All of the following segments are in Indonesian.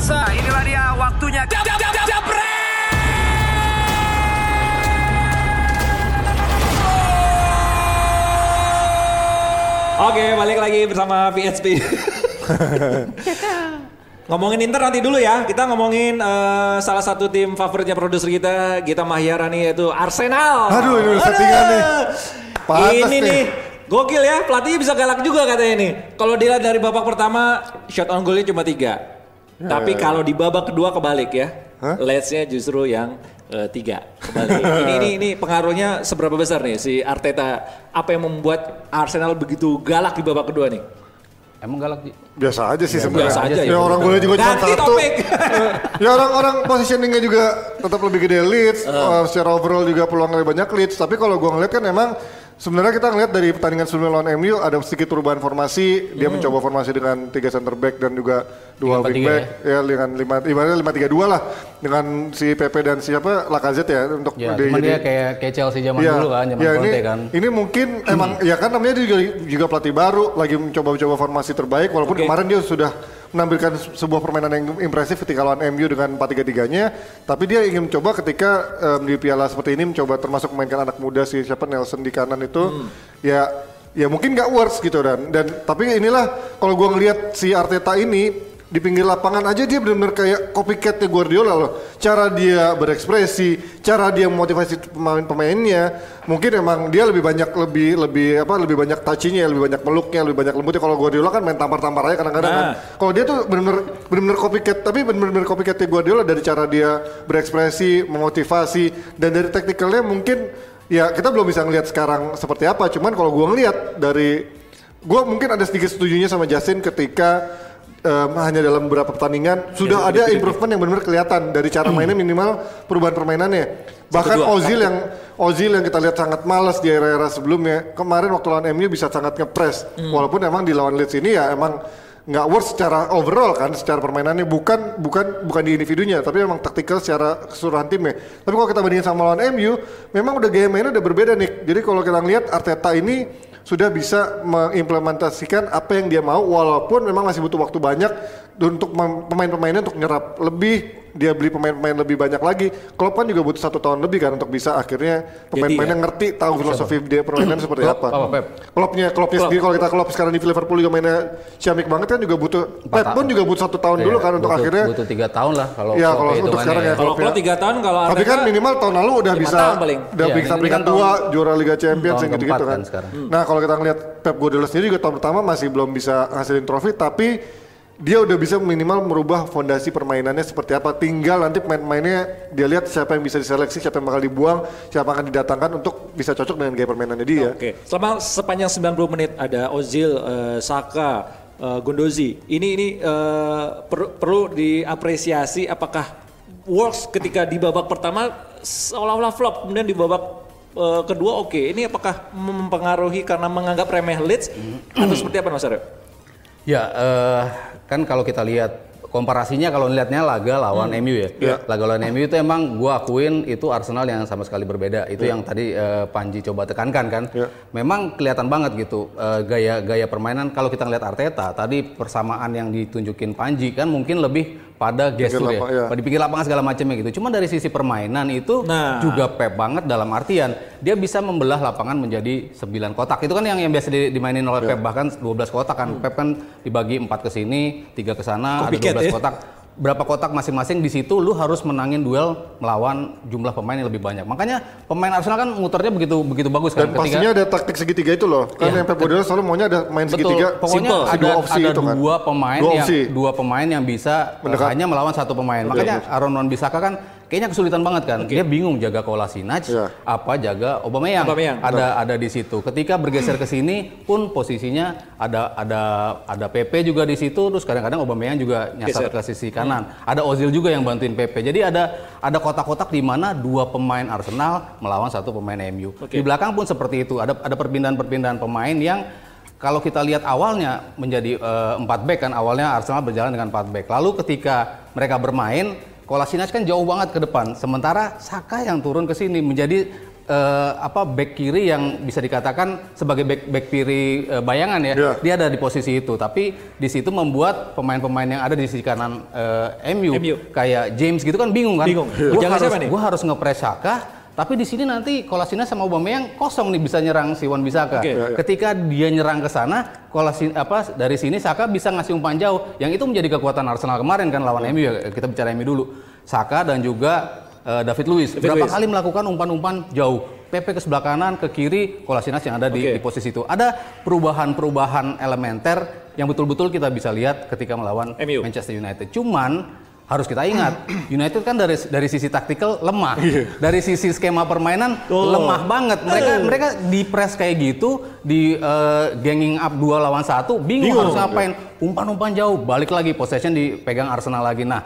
pemirsa, inilah dia waktunya. Jab, jab, jab, jab, Oke, balik lagi bersama VSP. ngomongin Inter nanti dulu ya. Kita ngomongin eh, salah satu tim favoritnya produser kita, Gita Mahyarani yaitu Arsenal. Aduh, ini udah settingan nih. Pantes ini nih. nih. Gokil ya, pelatihnya bisa galak juga katanya nih. Kalau dilihat dari babak pertama, shot on goalnya cuma tiga. Tapi kalau di babak kedua kebalik ya, Hah? Leeds-nya justru yang eh, tiga kebalik. ini, ini ini pengaruhnya seberapa besar nih si Arteta? Apa yang membuat Arsenal begitu galak di babak kedua nih? Emang galak Ji? Biasa aja sih sebenarnya. biasa aja ya. ya. orang golnya juga cuma satu. topik. ya orang-orang positioningnya juga tetap lebih gede Leeds. Uh. Uh, secara overall juga peluang lebih banyak Leeds. Tapi kalau gua ngeliat kan emang sebenarnya kita ngeliat dari pertandingan sebelumnya lawan MU ada sedikit perubahan formasi. Dia Hmm. mencoba formasi dengan tiga center back dan juga dua 3-4-3 wing back. Ya dengan lima ibaratnya lima tiga dua lah dengan si Pepe dan siapa Lacazette ya untuk Ya, di- cuman di- dia kayak kayak Chelsea zaman Iya, dulu kan, zaman iya, Conte ini, kan. Ini mungkin emang ya kan namanya dia juga, juga pelatih baru, lagi mencoba-coba formasi terbaik. Walaupun Oke. kemarin dia sudah menampilkan se- sebuah permainan yang impresif ketika lawan MU dengan 4-3-3-nya. Tapi dia ingin mencoba ketika em, di piala seperti ini mencoba termasuk memainkan anak muda si siapa Nelson di kanan itu. Hmm. Ya ya mungkin nggak works gitu dan dan tapi inilah kalau gua ngelihat si Arteta ini di pinggir lapangan aja dia benar-benar kayak copycatnya Guardiola loh. Cara dia berekspresi, cara dia memotivasi pemain-pemainnya, mungkin emang dia lebih banyak lebih lebih apa lebih banyak touchingnya, lebih banyak meluknya, lebih banyak lembutnya. Kalau Guardiola kan main tampar-tampar aja kadang-kadang kan. Nah. Kalau dia tuh benar-benar benar-benar copycat, tapi benar-benar copycatnya Guardiola dari cara dia berekspresi, memotivasi dan dari teknikalnya mungkin ya kita belum bisa ngelihat sekarang seperti apa. Cuman kalau gua ngelihat dari gua mungkin ada sedikit setujunya sama Justin ketika em, hanya dalam beberapa pertandingan sudah ada improvement yang benar-benar kelihatan dari cara mainnya minimal perubahan permainannya. Bahkan dua. Ozil yang Ozil yang kita lihat sangat malas di era-era sebelumnya. Kemarin waktu lawan MU bisa sangat ngepres walaupun emang di lawan Leeds ini ya emang nggak worth secara overall kan secara permainannya. Bukan bukan bukan di individunya tapi memang taktikal secara keseluruhan timnya. Tapi kalau kita bandingin sama lawan MU memang udah gaya mainnya udah berbeda nih jadi kalau kita lihat Arteta ini sudah bisa mengimplementasikan apa yang dia mau walaupun memang masih butuh waktu banyak untuk pemain-pemainnya untuk nyerap lebih dia beli pemain-pemain lebih banyak lagi Klopp kan juga butuh satu tahun lebih kan untuk bisa akhirnya pemain-pemainnya ya. ngerti tahu filosofi dia permainan seperti Klopp apa Pep? Kloppnya Kloppnya Klopp. sendiri kalau kita Klopp sekarang di Liverpool juga mainnya ciamik banget kan juga butuh Pep pun juga butuh satu tahun dulu Iya, kan untuk akhirnya butuh tiga tahun lah kalau Iya, kalau kalau untuk sekarang ya. Kalau Klopp Klopp tiga tahun, kalau tapi kan minimal tahun lalu udah bisa udah Iya, bisa peringkat kan tahun- dua juara Liga Champions gitu-gitu keempat kan. kan. Nah, kalau kita ngeliat Pep Guardiola sendiri juga tahun pertama masih belum bisa ngasilin trofi tapi dia udah bisa minimal merubah fondasi permainannya seperti apa. Tinggal nanti pemain-pemainnya dia lihat siapa yang bisa diseleksi, siapa yang bakal dibuang, siapa yang akan didatangkan untuk bisa cocok dengan gaya permainannya dia. Oke, selama sepanjang 90 menit ada Ozil, eh, Saka, eh, Gundozi. Ini ini eh, perlu perlu diapresiasi apakah works ketika di babak pertama seolah-olah flop, kemudian di babak eh, kedua oke. Ini apakah mempengaruhi karena menganggap remeh Leeds atau seperti apa Mas Aryo? Ya, eh, kan kalau kita lihat komparasinya kalau lihatnya laga lawan MU ya. Iya. Laga lawan MU itu emang gua akuin itu Arsenal yang sama sekali berbeda. Itu yang tadi eh, Panji coba tekankan kan. Iya. Memang kelihatan banget gitu eh, gaya-gaya permainan kalau kita ngeliat Arteta tadi persamaan yang ditunjukin Panji kan mungkin lebih pada gestur ya. lapang, iya. Di pinggir lapangan segala macamnya gitu. Cuma dari sisi permainan itu Nah. juga pep banget dalam artian dia bisa membelah lapangan menjadi 9 kotak. Itu kan yang yang biasa di- dimainin oleh Iya. Pep bahkan 12 kotak kan. Pep kan dibagi 4 ke sini, 3 ke sana, ada Copycat 12 ya. kotak. Berapa kotak masing-masing di situ lu harus menangin duel melawan jumlah pemain yang lebih banyak. Makanya pemain Arsenal kan muternya begitu begitu bagus kan Dan pastinya ada taktik segitiga itu loh. Kan Iya. yang Pep Guardiola selalu maunya ada main Betul. segitiga. Pokoknya simple. Si ada dua opsi ada itu kan. dua pemain Dua yang dua pemain yang bisa Mendekat. hanya melawan satu pemain. Makanya Aaron Wan Bisaka kan kayaknya kesulitan banget kan. Dia bingung jaga Kolasinac Iya. apa jaga Aubameyang. Aubameyang, Ada ada di situ. Ketika bergeser ke sini pun posisinya ada ada ada PP juga di situ terus kadang-kadang Aubameyang juga nyasar Geser. ke sisi kanan. Ada Ozil juga yang bantuin PP. Jadi ada ada kotak-kotak di mana dua pemain Arsenal melawan satu pemain MU. Oke. Di belakang pun seperti itu. Ada ada perpindahan-perpindahan pemain yang kalau kita lihat awalnya menjadi eh, empat back kan awalnya Arsenal berjalan dengan empat back. Lalu ketika mereka bermain, Kolasinac kan jauh banget ke depan. Sementara Saka yang turun ke sini menjadi eh, apa back kiri yang bisa dikatakan sebagai back back kiri eh, bayangan ya. Iya. Dia ada di posisi itu, tapi di situ membuat pemain-pemain yang ada di sisi kanan eh, MU, MU. kayak James gitu kan bingung kan. Bingung. Gua Jangan harus siapa nih? gua harus ngepres Saka, tapi di sini nanti Kolasinac sama Aubameyang kosong nih bisa nyerang si Wan Bisaka. Oke. Iya, iya. Ketika dia nyerang ke sana, Kolasin apa dari sini Saka bisa ngasih umpan jauh. Yang itu menjadi kekuatan Arsenal kemarin kan lawan MU ya. Kita bicara MU dulu. Saka dan juga eh, David Luiz David berapa Luiz. kali melakukan umpan-umpan jauh. PP ke sebelah kanan, ke kiri, Kolasinac yang ada di, Oke. di posisi itu. Ada perubahan-perubahan elementer yang betul-betul kita bisa lihat ketika melawan MU. Manchester United. Cuman harus kita ingat, United kan dari dari sisi taktikal lemah, dari sisi skema permainan Oh. lemah banget. Mereka mereka di press kayak gitu, di eh, ganging up dua lawan satu, bingung, Bingung. harus ngapain. Umpan-umpan jauh, balik lagi possession dipegang Arsenal lagi. Nah,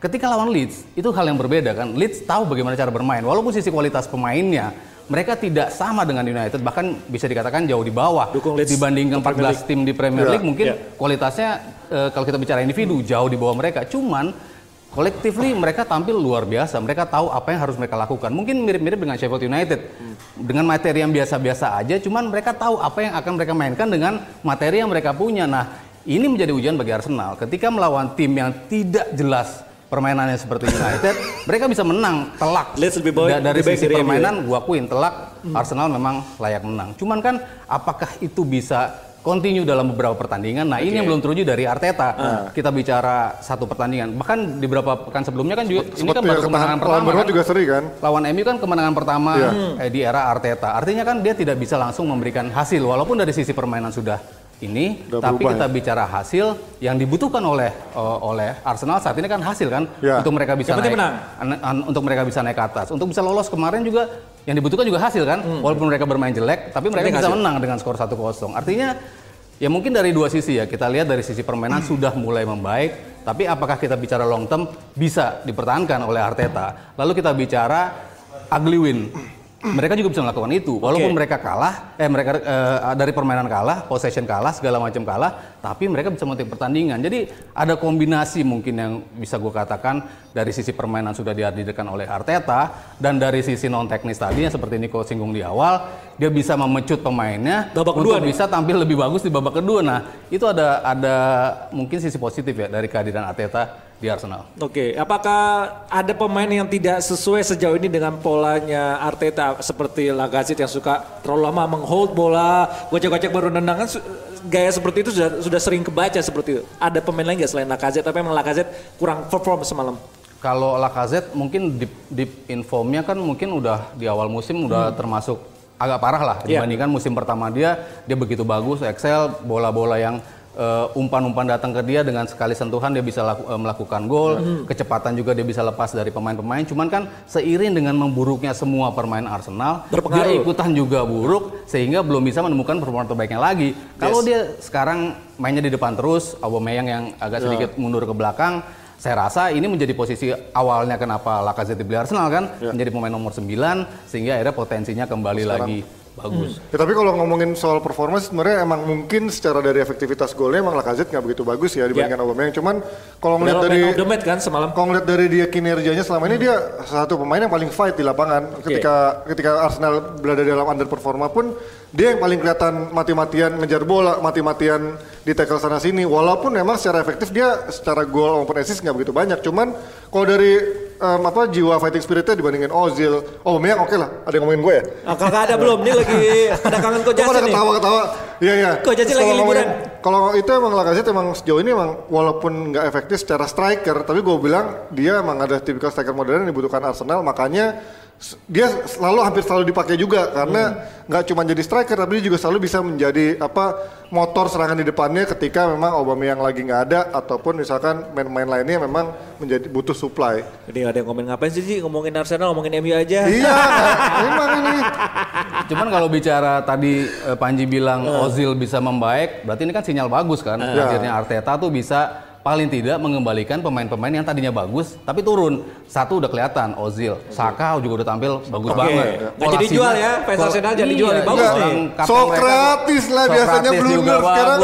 ketika lawan Leeds itu hal yang berbeda kan. Leeds tahu bagaimana cara bermain, walaupun sisi kualitas pemainnya mereka tidak sama dengan United, bahkan bisa dikatakan jauh di bawah Dukung Leeds dibandingkan ke Premier 14 tim di Premier Iya, League mungkin iya. kualitasnya eh, kalau kita bicara individu jauh di bawah mereka. Cuman collectively mereka tampil luar biasa. Mereka tahu apa yang harus mereka lakukan. Mungkin mirip-mirip dengan Sheffield United. Dengan materi yang biasa-biasa aja, cuman mereka tahu apa yang akan mereka mainkan dengan materi yang mereka punya. Nah, ini menjadi ujian bagi Arsenal. Ketika melawan tim yang tidak jelas permainannya seperti United, mereka bisa menang telak. Leeds lebih baik- Da- dari lebih sisi ya? permainan gua akuin telak Arsenal memang layak menang. Cuman kan apakah itu bisa continue dalam beberapa pertandingan? Nah, ini yang belum teruji dari Arteta. Kita bicara satu pertandingan. Bahkan di beberapa pekan sebelumnya kan juga ini kan Seperti baru kemenangan pertama. lawan kan? juga seri kan. Lawan MU kan kemenangan pertama Iya. eh, di era Arteta. Artinya kan dia tidak bisa langsung memberikan hasil walaupun dari sisi permainan sudah ini, Udah tapi berubah kita ya. bicara hasil yang dibutuhkan oleh eh, oleh Arsenal saat ini kan hasil kan Iya. untuk mereka bisa Yang penting naik menang. an- an- untuk mereka bisa naik ke atas. Untuk bisa lolos kemarin juga yang dibutuhkan juga hasil kan. Walaupun mereka bermain jelek, tapi mereka Penting bisa hasil. menang dengan skor 1-0. Artinya ya mungkin dari dua sisi ya. Kita lihat dari sisi permainan sudah mulai membaik, tapi apakah kita bicara long term bisa dipertahankan oleh Arteta? Lalu kita bicara ugly win. Mereka juga bisa melakukan itu, walaupun Oke. mereka kalah, eh mereka eh, dari permainan kalah, possession kalah, segala macam kalah, tapi mereka bisa memetik pertandingan. Jadi ada kombinasi mungkin yang bisa gue katakan dari sisi permainan sudah dihadirkan oleh Arteta dan dari sisi non teknis tadi yang seperti Nico singgung di awal, dia bisa memecut pemainnya Babak untuk kedua nih. bisa tampil lebih bagus di babak kedua. Nah itu ada ada mungkin sisi positif ya dari kehadiran Arteta di Arsenal. Oke, apakah ada pemain yang tidak sesuai sejauh ini dengan polanya Arteta seperti Lacazette yang suka terlalu lama menghold bola, gocek-gocek baru nendang kan gaya seperti itu sudah sudah sering kebaca seperti itu. Ada pemain lain nggak selain Lacazette tapi memang Lacazette kurang perform semalam. Kalau Lacazette mungkin deep, deep informnya kan mungkin udah di awal musim udah termasuk agak parah lah Iya. dibandingkan musim pertama dia dia begitu bagus excel bola-bola yang eh, umpan-umpan datang ke dia dengan sekali sentuhan dia bisa laku- eh, melakukan gol. Kecepatan juga dia bisa lepas dari pemain-pemain. Cuman kan seiring dengan memburuknya semua permainan Arsenal Berpengaruh. dia ikutan juga buruk sehingga belum bisa menemukan performa terbaiknya lagi. Kalau Yes. dia sekarang mainnya di depan terus Aubameyang yang agak sedikit mundur ke belakang saya rasa ini menjadi posisi awalnya kenapa Lacazette dibeli Arsenal kan menjadi pemain nomor 9 sehingga akhirnya potensinya kembali lagi bagus. Ya, tapi kalau ngomongin soal performance sebenarnya emang mungkin secara dari efektivitas golnya emang Lacazette nggak begitu bagus ya dibandingkan Aubameyang. Cuman kalau ngeliat dari match kan semalam. kalau ngeliat dari dia kinerjanya selama ini dia satu pemain yang paling fight di lapangan. Ketika ketika Arsenal berada dalam underperforma pun dia yang paling kelihatan mati-matian ngejar bola, mati-matian di tackle sana sini. Walaupun memang secara efektif dia secara gol maupun assist nggak begitu banyak. Cuman kalau dari em, apa jiwa fighting spiritnya dibandingin Ozil, Aubameyang oke lah. Ada yang ngomongin gue ya? Ah, kakak ada belum? Ini lagi ada kangen kok nih. ketawa-ketawa? Iya iya. Kok Terus lagi liburan? Kalau itu emang Lacazette emang sejauh ini emang walaupun nggak efektif secara striker, tapi gue bilang dia emang ada tipikal striker modern yang dibutuhkan Arsenal, makanya dia selalu hampir selalu dipakai juga karena nggak cuma jadi striker tapi dia juga selalu bisa menjadi apa motor serangan di depannya ketika memang Aubameyang lagi nggak ada ataupun misalkan main-main lainnya memang menjadi butuh supply. Ini ada yang komen ngapain sih Ji? ngomongin Arsenal, ngomongin MU aja. iya, memang ini. Cuman kalau bicara tadi eh, Panji bilang Ozil bisa membaik, berarti ini kan sinyal bagus kan. Ya. Akhirnya Arteta tuh bisa paling tidak mengembalikan pemain-pemain yang tadinya bagus tapi turun. Satu udah kelihatan Ozil, Saka juga udah tampil bagus Oke. banget. Nggak jadi jual ya, Arsenal jadi jual, Iya, bagus nih. Sokratis lah biasanya blunder sekarang.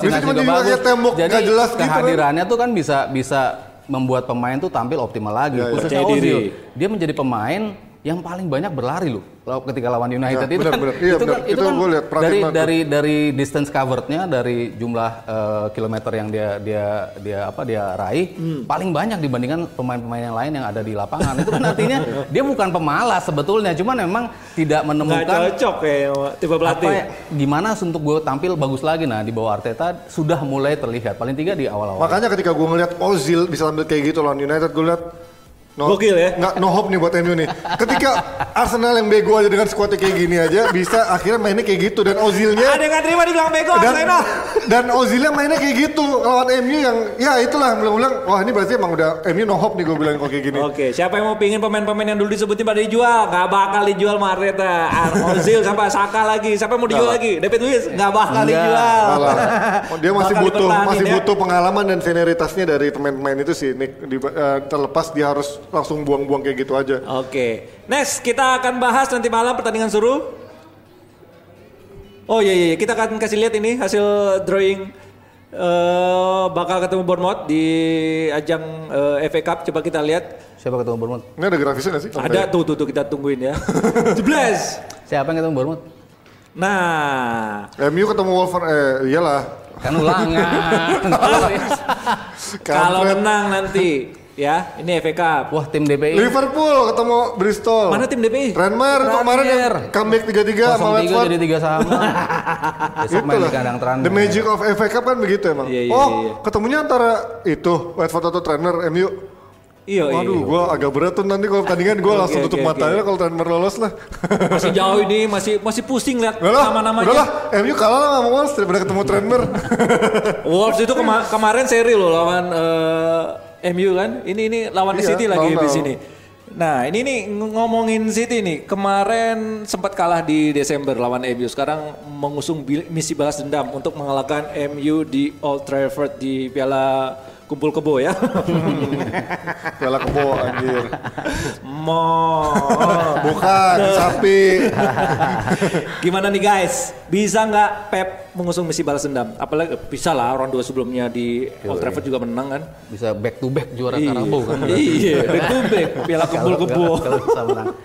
cuma juga jadi bagus. kayak tembok Jadi nggak jelas gitu kan. kehadirannya tuh kan bisa bisa membuat pemain tuh tampil optimal lagi. Iya, iya. Khususnya Percaya diri. Ozil, dia menjadi pemain yang paling banyak berlari loh ketika lawan United Ya, itu benar, kan benar. Iya, itu kan benar. itu Itu kan lihat, dari banget. dari dari distance coverednya dari jumlah eh, kilometer yang dia dia dia apa dia raih Hmm. paling banyak dibandingkan pemain-pemain yang lain yang ada di lapangan itu kan artinya dia bukan pemalas sebetulnya cuman memang tidak Nggak menemukan cocok kayak tipe apa pelatih. ya, gimana untuk gue tampil bagus lagi nah di bawah Arteta sudah mulai terlihat paling tiga di awal-awal Makanya ketika gue ngeliat Ozil bisa ambil kayak gitu lawan United, gue liat no, Gokil ya? Nggak no hope nih buat MU nih. Ketika Arsenal yang bego aja dengan skuadnya kayak gini aja bisa akhirnya mainnya kayak gitu dan Ozilnya Ada yang nggak terima dibilang bego dan, Arsenal. dan Ozilnya mainnya kayak gitu lawan MU yang ya itulah bilang-bilang wah ini berarti emang udah MU no hope nih gue bilang kok kayak gini. Oke, siapa yang mau pingin pemain-pemain yang dulu disebutin pada dijual? Gak bakal dijual sama Arteta. Ar- Ozil sampai Saka lagi. Siapa yang mau dijual lagi? David Luiz? Gak bakal Enggak. dijual. Alah. Oh, dia masih Bakal butuh masih ya. butuh pengalaman dan senioritasnya dari pemain-pemain itu sih Nick Di- eh, terlepas dia harus langsung buang-buang kayak gitu aja. Oke, next kita akan bahas nanti malam pertandingan suruh. Oh iya iya, iya. kita akan kasih lihat ini hasil drawing eh bakal ketemu Bournemouth di ajang eh, FA Cup. Coba kita lihat. siapa ketemu Bournemouth Ini ada grafisnya nggak sih? Ada tuh tuh tuh kita tungguin ya. Jeblas. siapa yang ketemu Bournemouth Nah, MU ketemu Wolver eh iyalah. kan ulangan kalau menang nanti ya, ini FA Cup. wah tim DPI Liverpool ketemu Bristol. Mana tim DPI? Renmar kemarin yang comeback 3-3 sama 03 Watford. jadi tiga sama besok main di kandang The magic of FA Cup kan begitu emang. Iya, iya, oh, iya. ketemunya antara itu Watford atau trainer MU. Iya, iya. Waduh, gua agak berat tuh nanti kalau pertandingan gua langsung tutup oke, matanya kalau trainer lolos lah. Masih jauh ini, masih masih pusing lihat nama-namanya. udah lah, MU kalah lah sama Wolves daripada ketemu trainer. Wolves itu kema- kemarin seri loh lawan eh, MU kan. Ini ini lawan Iya, City lagi di sini. Nah ini nih ng- ngomongin City nih. Kemarin sempat kalah di Desember lawan MU. Sekarang mengusung misi balas dendam untuk mengalahkan MU di Old Trafford di Piala Kumpul Kebo ya. Piala kebo anjir. Mo. Bukan, sapi. Gimana nih guys? Bisa nggak Pep mengusung misi balas dendam? Apalagi bisa lah orang dua sebelumnya di Old Trafford juga menang kan. bisa back to back juara Karabo kan Iya, back to back. Piala Kumpul Kebo.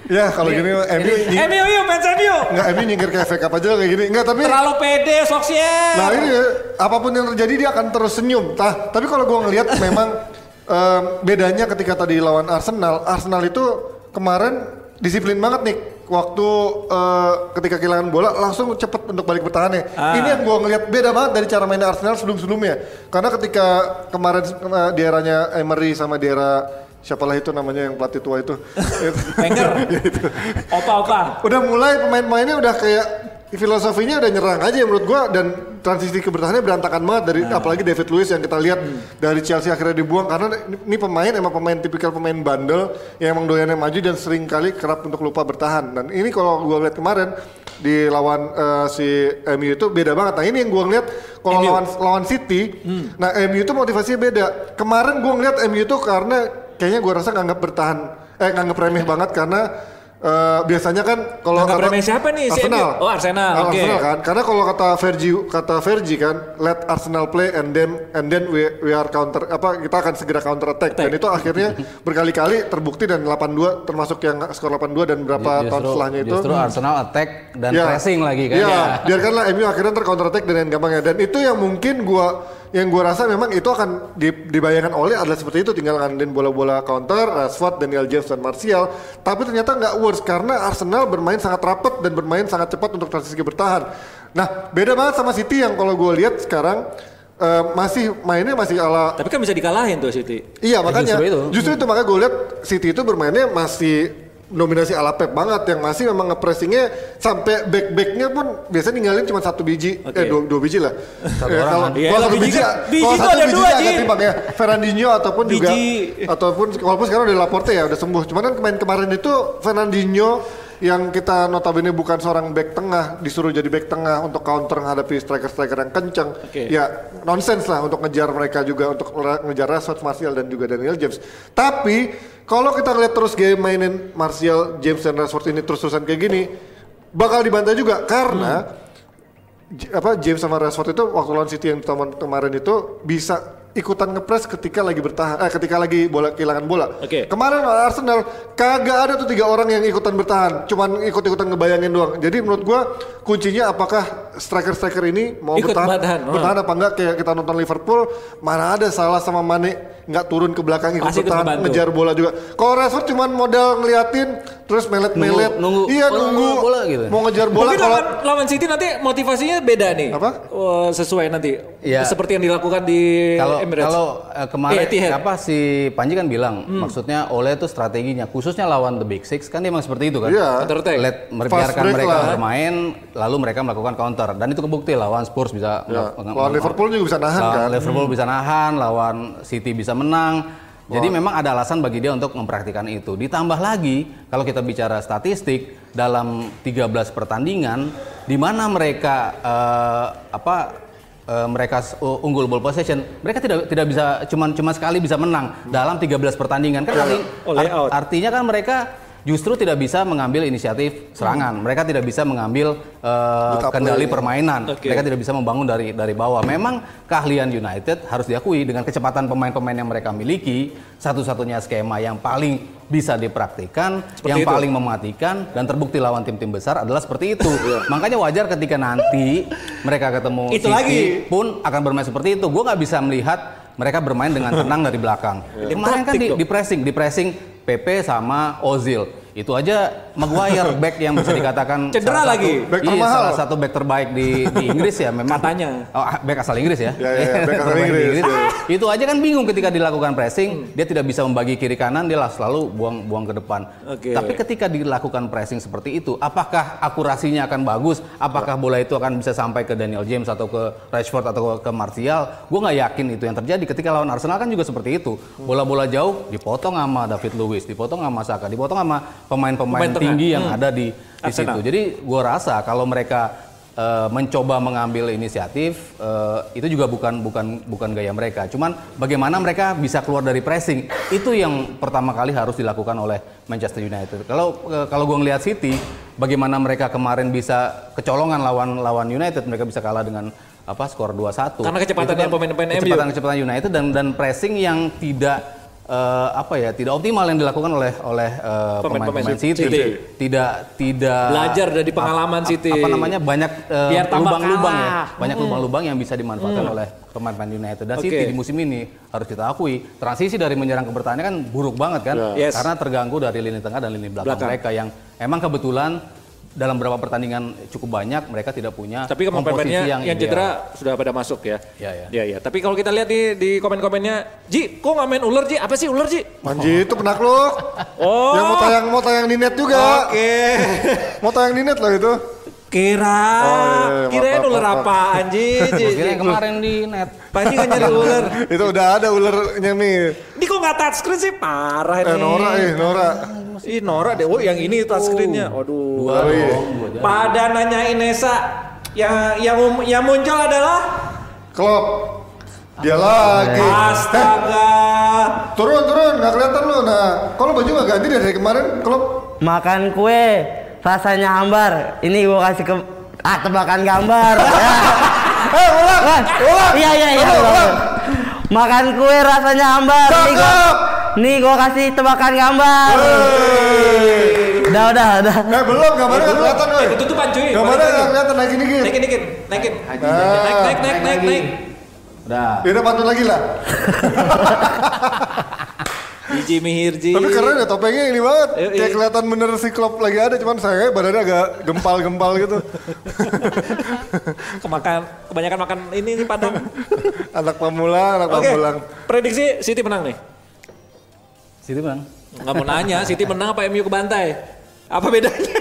Ya kalau gini MU nying- MU yuk, fans MU. nggak MU nyingkir ke FA Cup aja kayak gini. Enggak, tapi Terlalu pede Solskjaer. Nah ini apa pun yang terjadi dia akan terus senyum. Tah, tapi kalau gua ngelihat memang em, bedanya ketika tadi lawan Arsenal, Arsenal itu kemarin disiplin banget nih waktu eh, ketika kehilangan bola langsung cepet untuk balik bertahannya. Ah. Ini yang gua ngelihat beda banget dari cara mainnya Arsenal sebelum-sebelumnya. Karena ketika kemarin eh, di eranya Emery sama di era siapalah itu namanya yang pelatih tua itu. Wenger. Ya. Opa-opa. udah mulai pemain-pemainnya udah kayak filosofinya udah nyerang aja ya menurut gua dan transisi ke bertahannya berantakan banget dari apalagi David Luiz yang kita lihat dari Chelsea akhirnya dibuang karena ini, pemain emang pemain tipikal pemain bandel yang emang doyannya maju dan sering kali kerap untuk lupa bertahan. Dan ini kalau gua lihat kemarin di lawan eh, si MU itu beda banget. Nah ini yang gua ngeliat kalau lawan lawan City, nah MU itu motivasinya beda. Kemarin gua ngeliat MU itu karena kayaknya gua rasa nganggap bertahan, eh nganggap remeh banget karena eh, biasanya kan kalau kata remeh siapa nih, Arsenal. Oh, Arsenal, Ah, oke. Arsenal kan, karena kalau kata Fergie, kata Fergie kan, let Arsenal play and then and then we, we are counter apa kita akan segera counter attack. Dan Attack. itu akhirnya berkali-kali terbukti dan 8-2 termasuk yang skor 8-2 dan berapa tahun setelahnya itu justru Arsenal attack dan Ya. pressing lagi kan Iya, ya. biarkanlah MU akhirnya ntar counter attack dengan gampangnya dan itu yang mungkin gua yang gua rasa memang itu akan di- dibayangkan oleh adalah seperti itu tinggal ngandelin bola-bola counter Rashford, Daniel James dan Martial tapi ternyata nggak worse karena Arsenal bermain sangat rapat dan bermain sangat cepat untuk transisi bertahan. Nah, beda banget sama City yang kalau gua lihat sekarang eh, masih mainnya masih ala Tapi kan bisa dikalahin tuh City. Iya makanya justru itu. justru itu makanya gue lihat City itu bermainnya masih dominasi ala Pep banget yang masih memang ngepressingnya sampai back backnya pun biasanya ninggalin cuma satu biji Oke. eh dua, dua biji lah Satu Eh, orang kalau. Iya, kalau satu biji biji, biji kalau satu ada bijinya dua, agak timbang ya Fernandinho ataupun juga Biji. ataupun walaupun sekarang udah Laporte ya udah sembuh cuman kan kemarin kemarin itu Fernandinho yang kita notabene bukan seorang back tengah disuruh jadi back tengah untuk counter menghadapi striker-striker yang kencang Oke. ya nonsens lah untuk ngejar mereka juga untuk ngejar Rashford, Martial dan juga Daniel James. Tapi kalau kita lihat terus game mainin Martial, James dan Rashford ini terus-terusan kayak gini, bakal dibantai juga. Karena J- apa James sama Rashford itu waktu lawan City yang teman kemarin itu bisa ikutan ngepres ketika lagi bertahan eh ketika lagi bola kehilangan bola. Oke. Kemarin lawan Arsenal kagak ada tuh tiga orang yang ikutan bertahan, cuman ikut-ikutan ngebayangin doang. Jadi menurut gua kuncinya apakah striker-striker ini mau Ikut bertahan bertahan, oh. bertahan apa enggak kayak kita nonton Liverpool mana ada salah sama Mane nggak turun ke belakang ikut Pasti ikut bertahan ngebantu. ngejar bola juga. Kalau Rashford cuman modal ngeliatin terus melet-melet. Nunggu- nunggu iya bola, nunggu bola, bola gitu. Mau ngejar bola Mungkin kalau lawan, lawan City nanti motivasinya beda nih. Apa? Oh, sesuai nanti. Iya. Seperti yang dilakukan di Kalau Emirates. kalau eh, kemarin Eh, apa si Panji kan bilang maksudnya Ole itu strateginya khususnya lawan the big six kan dia emang seperti itu kan. Iya. Counter attack. Let membiarkan mereka lah. bermain lalu mereka melakukan counter dan itu kebukti lawan Spurs bisa Ya, melakukan- lawan Liverpool juga bisa nahan lawan kan. Liverpool bisa nahan, lawan City bisa menang. Jadi memang ada alasan bagi dia untuk mempraktikkan itu. Ditambah lagi kalau kita bicara statistik dalam 13 pertandingan di mana mereka eh, apa eh, mereka uh, unggul ball possession, mereka tidak tidak bisa cuman cuma sekali bisa menang dalam 13 pertandingan. Kan arti- Oh, layout. artinya kan mereka justru tidak bisa mengambil inisiatif serangan. Mereka tidak bisa mengambil Buta kendali play. permainan. Oke. Mereka tidak bisa membangun dari dari bawah. Memang keahlian United harus diakui dengan kecepatan pemain-pemain yang mereka miliki, satu-satunya skema yang paling bisa dipraktikkan, Seperti yang itu. paling mematikan dan terbukti lawan tim-tim besar adalah seperti itu. Makanya wajar ketika nanti mereka ketemu Itu City lagi. pun akan bermain seperti itu. Gue nggak bisa melihat mereka bermain dengan tenang dari belakang. Kemarin kan di, di pressing, di pressing PP sama Ozil. Itu aja Maguire back yang bisa dikatakan Cedera salah lagi. Satu, Back iya, termahal. salah satu back terbaik di, di Inggris ya memang. Katanya. Oh, ah, back asal Inggris ya. Ya, ya, ya, back asal Terbaik di Inggris. Ah, Itu aja kan bingung ketika dilakukan pressing, dia tidak bisa membagi kiri kanan, dia lah selalu buang buang ke depan. Oke. Tapi ketika dilakukan pressing seperti itu, apakah akurasinya akan bagus? Apakah bola itu akan bisa sampai ke Daniel James atau ke Rashford atau ke Martial? Gue nggak yakin itu yang terjadi. Ketika lawan Arsenal kan juga seperti itu. Bola-bola jauh dipotong sama David Luiz, dipotong sama Saka, dipotong sama pemain-pemain tengah. tinggi yang ada di, di Arsenal. situ. Jadi gue rasa kalau mereka eh, mencoba mengambil inisiatif eh, itu juga bukan bukan bukan gaya mereka. Cuman bagaimana mereka bisa keluar dari pressing itu yang pertama kali harus dilakukan oleh Manchester United. Kalau eh, kalau gue ngelihat City, bagaimana mereka kemarin bisa kecolongan lawan lawan United, mereka bisa kalah dengan apa skor 2-1. Karena kecepatannya Itu kan pemain-pemain kecepatan kecepatan United dan dan pressing yang tidak eh, apa ya tidak optimal yang dilakukan oleh oleh eh, Pemain-pemain City. City. Tidak tidak Belajar dari pengalaman City. Apa namanya banyak eh, Biar lubang-lubang ya, banyak lubang-lubang yang bisa dimanfaatkan oleh pemain-pemain United dan Oke. City di musim ini harus kita akui transisi dari menyerang ke bertahan kan buruk banget kan, Yes. karena terganggu dari lini tengah dan lini belakang, Belakang. mereka yang emang kebetulan dalam beberapa pertandingan cukup banyak mereka tidak punya Tapi komposisi yang, ideal. cedera sudah pada masuk ya. Ya, ya. Ya, ya. Tapi kalau kita lihat di di komen-komennya, Ji, kok nggak main ular Ji? Apa sih ular Ji? Manji itu penakluk. Oh. Yang mau tayang mau tayang di net juga. Oke. Mau tayang di net loh itu. Kira, Oh, iya, Maaf, ular Ji? Ji, Kira kemarin di net Panji kan nyari ular. itu udah ada ularnya nih. Ini kok nggak touchscreen sih? Parah Eh ini. Nora eh Nora. Ih Nora deh. Oh yang ini touchscreen-nya. Waduh. dua Oh, iya. Pada nanyain Nesa, yang yang um- yang muncul adalah Klop. Dia lagi. Astaga. Turun turun nggak kelihatan lu. Nah, kalau baju nggak ganti dari kemarin klop. Makan kue rasanya hambar. Ini gua kasih ke ah tebakan gambar. ya. Eh ulang. Ulang. Iya iya iya. Makan kue rasanya hambar. Nih gua, Cakep. nih gua kasih tebakan gambar. Udah udah udah. Eh belum gambarnya nggak kelihatan Eh, woi. ketutupan cuy. Gambarnya nggak kelihatan naikin dikit. Naikin dikit, naikin. Ah. Naik, naik, naik, naik, naik. udah udah pantun lagi lah. Hiji Mihirji. Tapi keren ya topengnya ini banget. Eh, Kayak kelihatan bener si klop lagi ada, cuman saya badannya agak gempal-gempal gitu. Kemakan, kebanyakan makan ini nih padang. anak pemula, anak Oke, pamulang. prediksi City menang nih. situ bang Nggak mau nanya, City menang apa MU ke bantai? Apa bedanya?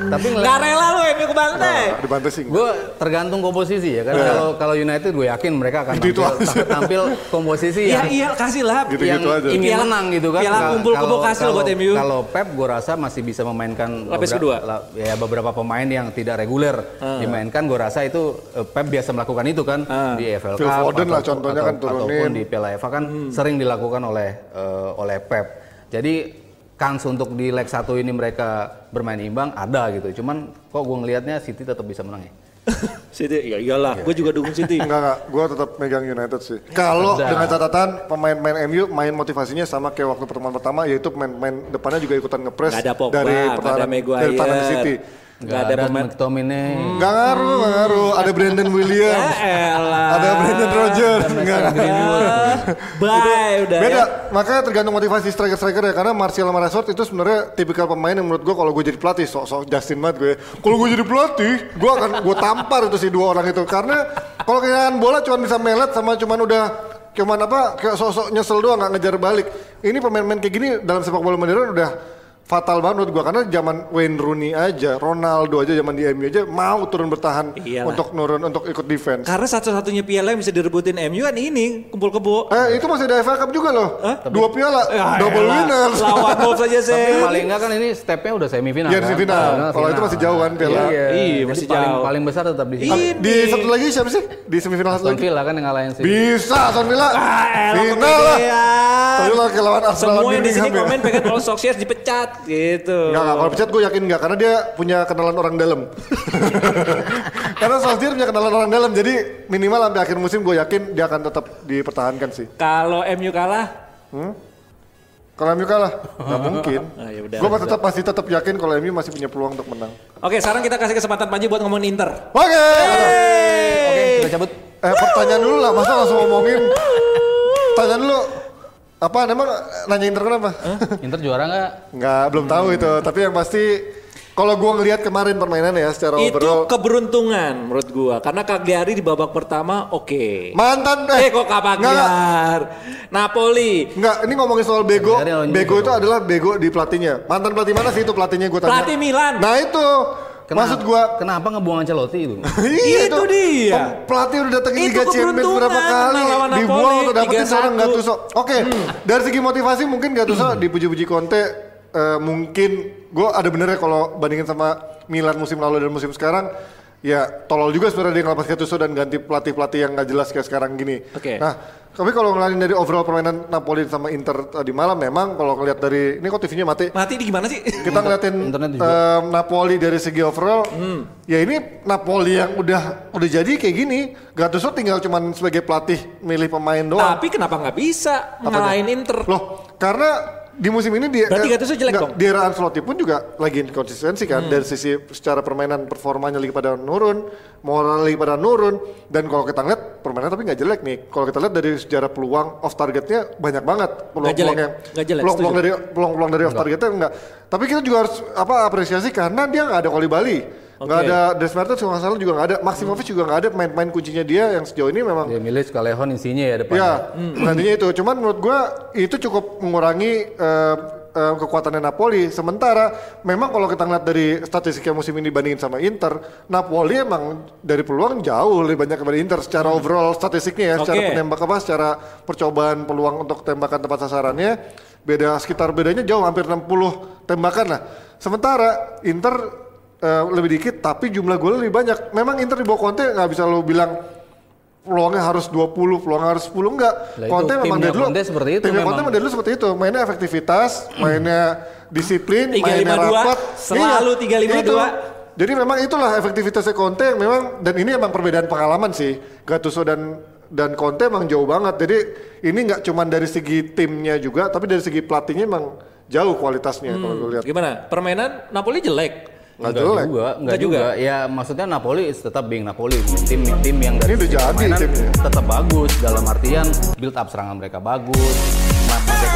Tapi Nggak rela lu MU ke bantai. Nah, dibantu sih. gue tergantung komposisi ya kan kalau kalau United gue yakin mereka akan Itu-itu tampil, aja. tampil komposisi Iya, yang iya, kasih lah. Gitu-gitu yang aja. ingin menang gitu kan. piala kumpul kebo kasih buat MU. Kalau Pep gue rasa masih bisa memainkan Lapis beberapa- kedua. la- ya beberapa pemain yang tidak reguler dimainkan. Gue rasa itu eh, Pep biasa melakukan itu kan Ah. di EFL Phil Cup Foden lah atau- contohnya kan turunin. ataupun di Piala FA kan sering dilakukan oleh eh, oleh Pep. Jadi kans untuk di leg 1 ini mereka bermain imbang ada gitu. Cuman kok gue ngelihatnya City tetap bisa menang ya. City, ya iyalah, gue juga dukung City. Enggak enggak, gue tetap megang United sih. Kalau dengan catatan pemain-pemain MU main motivasinya sama kayak waktu pertemuan pertama yaitu pemain-pemain depannya juga ikutan ngepres dari pertahanan dari pertahanan City. Gak ada pemain. McTominay. Enggak ngaruh, enggak ngaruh. Ada Brandon Williams, Ya elah. ada Brandon Rodgers, enggak. Ah, Bye udah Beda, ya. makanya tergantung motivasi striker-striker ya Karena Martial sama Rashford itu sebenarnya tipikal pemain yang menurut gue kalau gue jadi pelatih Sok-sok Justin banget gue Kalau gue jadi pelatih, gue akan gue tampar itu si dua orang itu Karena kalau kehilangan bola cuma bisa melet sama cuman udah Cuman apa, kayak sok-sok nyesel doang gak ngejar balik Ini pemain-pemain kayak gini dalam sepak bola modern udah fatal banget menurut gue karena zaman Wayne Rooney aja, Ronaldo aja zaman di MU aja mau turun bertahan Iyalah. untuk nurun untuk ikut defense. Karena satu-satunya piala yang bisa direbutin MU kan ini, kumpul kebo. Eh itu masih ada FA Cup juga loh, dua piala, Ya double elah, winners. Lawan Wolves saja Tapi sih. paling enggak kan ini stepnya udah semifinal. Iya kan? di final. Final, Kalau itu masih jauh kan piala. Iya, Iya, masih paling, jauh. paling besar tetap di sini. Ini. Di satu lagi siapa sih? Di semifinal satu Aston lagi? Villa kan yang ngalahin sih. Bisa Aston Villa. Ah, Final lah. Tapi lawan Arsenal Semua yang di sini ya. komen pengen kalau Solskjaer dipecat gitu. Enggak, enggak. Kalau pecat gue yakin enggak. Karena dia punya kenalan orang dalam. karena Solskjaer punya kenalan orang dalam. Jadi minimal sampai akhir musim gue yakin dia akan tetap dipertahankan sih. Kalau MU kalah, Kalau MU kalah, nggak mungkin. Ah, ya udah. gue tetap masih tetap yakin kalau MU masih punya peluang untuk menang. Oke, sekarang kita kasih kesempatan Panji buat ngomongin Inter. Oke. Oke, kita cabut. Eh pertanyaan dulu lah, masa langsung ngomongin? Tanya dulu. Apa emang nanya Inter kenapa? Inter juara nggak? Nggak, belum tahu itu. Tapi yang pasti kalau gua ngelihat kemarin permainan ya secara Itu overall. keberuntungan menurut gua karena Cagliari di babak pertama oke. Mantan Eh kok Nggak, nggak. Cagliari? Napoli. Nggak, ini ngomongin soal bego. Cagliari Bego itu adalah bego di pelatihnya. Mantan pelatih mana sih itu pelatihnya gue tanya? Pelatih Milan. Nah itu. Maksud gua Kenapa ngebuang Ancelotti itu? Iya Itu dia. Pelatih udah datengin Liga Champions berapa kali dibuang atau dapetin 3-1. seorang Gattuso. Oke, Hmm. dari segi motivasi mungkin Gattuso dipuji-puji Conte eh, mungkin gue ada benernya kalau bandingin sama Milan musim lalu dan musim sekarang ya tolol juga sebenarnya dia ngelepas Gattuso dan ganti pelatih-pelatih yang nggak jelas kayak sekarang gini. Oke. Nah, tapi kalau ngelain dari overall permainan Napoli sama Inter tadi malam memang kalau ngeliat dari ini kok TV-nya mati Mati di gimana sih? kita ngeliatin em, Napoli dari segi overall ya ini Napoli yang udah udah jadi kayak gini Gattuso tinggal cuman sebagai pelatih milih pemain doang Tapi kenapa nggak bisa ngalahin Inter? loh karena di musim ini dia Berarti Gattuso jelek nggak, dong? di era Ancelotti pun juga lagi inkonsistensi kan. Dari sisi secara permainan performanya lagi pada nurun moral lagi pada nurun. Dan kalau kita lihat permainan tapi nggak jelek nih. Kalau kita lihat dari sejarah peluang off targetnya banyak banget peluang-peluang yang peluang-peluang dari peluang-peluang dari off targetnya enggak tapi kita juga harus apa apresiasi karena dia nggak ada Koli Bali nggak Oke. ada Des Mertens kalau nggak salah juga nggak ada Maximovic juga nggak ada pemain-pemain kuncinya dia yang sejauh ini memang Dia milih Callejon insinya ya depannya. Ya, nantinya itu. Cuman menurut gua itu cukup mengurangi eh, eh, kekuatannya Napoli. Sementara memang kalau kita ngeliat dari statistiknya musim ini dibandingin sama Inter, Napoli emang dari peluang jauh lebih banyak daripada Inter secara overall statistiknya ya, secara Oke. penembak apa, secara percobaan peluang untuk tembakan tempat sasarannya beda sekitar bedanya jauh hampir 60 tembakan lah. Sementara Inter eh, lebih dikit tapi jumlah gol lebih banyak. Memang Inter di bawah Conte nggak bisa lo bilang peluangnya harus 20, peluangnya harus 10 enggak. Lah itu Conte memang dari dulu Conte seperti itu Timnya memang. Conte memang dari dulu seperti itu. Mainnya efektivitas, mainnya disiplin, 3-5-2, mainnya rapat. selalu 3-5-2. itu. Jadi memang itulah efektivitasnya Conte yang memang dan ini emang perbedaan pengalaman sih. Gattuso dan dan Conte emang jauh banget. Jadi ini nggak cuma dari segi timnya juga, tapi dari segi pelatihnya emang jauh kualitasnya kalau gue lihat. Gimana? Permainan Napoli jelek. Nggak Enggak jelek. juga, enggak Enggak juga. juga. Ya maksudnya Napoli tetap being Napoli, tim tim yang dari Ini udah jadi timnya. tetap bagus dalam artian build up serangan mereka bagus, mereka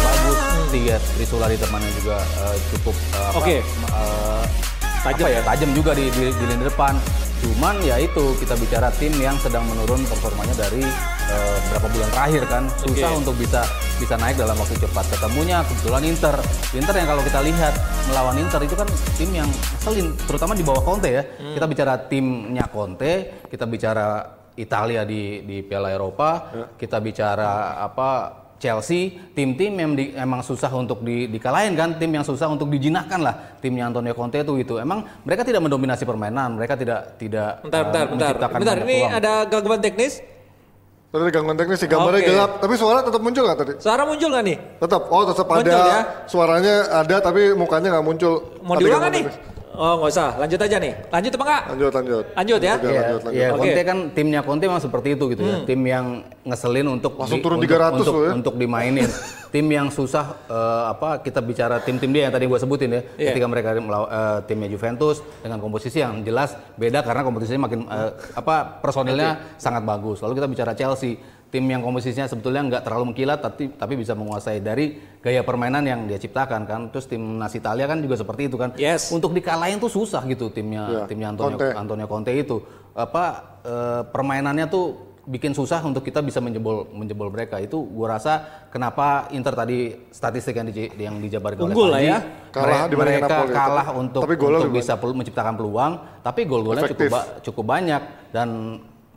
bagus, tiga Trisula di depannya juga eh, cukup apa, Oke. eh, Tajam apa ya, ya? tajam juga di, di, di lini depan. Cuman ya itu kita bicara tim yang sedang menurun performanya dari berapa bulan terakhir kan, susah Oke. untuk bisa bisa naik dalam waktu cepat. Ketemunya kebetulan Inter. Inter yang kalau kita lihat melawan Inter itu kan tim yang ngeselin, terutama di bawah Conte ya. Hmm. Kita bicara timnya Conte, kita bicara Italia di di Piala Eropa, Ya. kita bicara apa Chelsea, tim-tim yang di- emang susah untuk di, dikalahin kan, tim yang susah untuk dijinakkan lah. Timnya Antonio Conte itu itu. Emang mereka tidak mendominasi permainan, mereka tidak tidak Bentar, eh, bentar, bentar. menciptakan Bentar, banyak ini peluang. ada gangguan teknis. Tadi ada gangguan teknis sih, gambarnya Oke. gelap, tapi suara tetap muncul nggak tadi? Suara muncul nggak nih? Tetap, oh tetap Muncul ada ya? suaranya ada tapi mukanya nggak muncul. Mau diulang nih? teknis. Oh nggak usah, lanjut aja nih. Lanjut apa enggak? Lanjut, lanjut. Lanjut ya? Iya, lanjut, lanjut. iya, Oke. Conte kan timnya Conte memang seperti itu gitu ya. Tim yang ngeselin untuk Langsung turun untuk, 300 untuk, loh ya. untuk dimainin. tim yang susah eh, apa kita bicara tim-tim dia yang tadi gua sebutin ya. Iya. Ketika mereka melaw- eh, timnya Juventus dengan komposisi yang jelas beda karena komposisinya makin eh, apa personilnya sangat bagus. Lalu kita bicara Chelsea, tim yang komposisinya sebetulnya nggak terlalu mengkilat tapi tapi bisa menguasai dari gaya permainan yang dia ciptakan kan. Terus timnas Italia kan juga seperti itu kan. Yes. Untuk dikalahin tuh susah gitu timnya Iya, timnya Antonio Conte. Antonio Conte itu apa eh, permainannya tuh bikin susah untuk kita bisa menjebol menjebol mereka itu gua rasa kenapa Inter tadi statistik yang, di, yang dijabarkan Unggul lah Panji, ya. Kalah mereka Napoli, kalah tapi- untuk tapi untuk bisa menciptakan peluang tapi gol-golnya cukup cukup banyak dan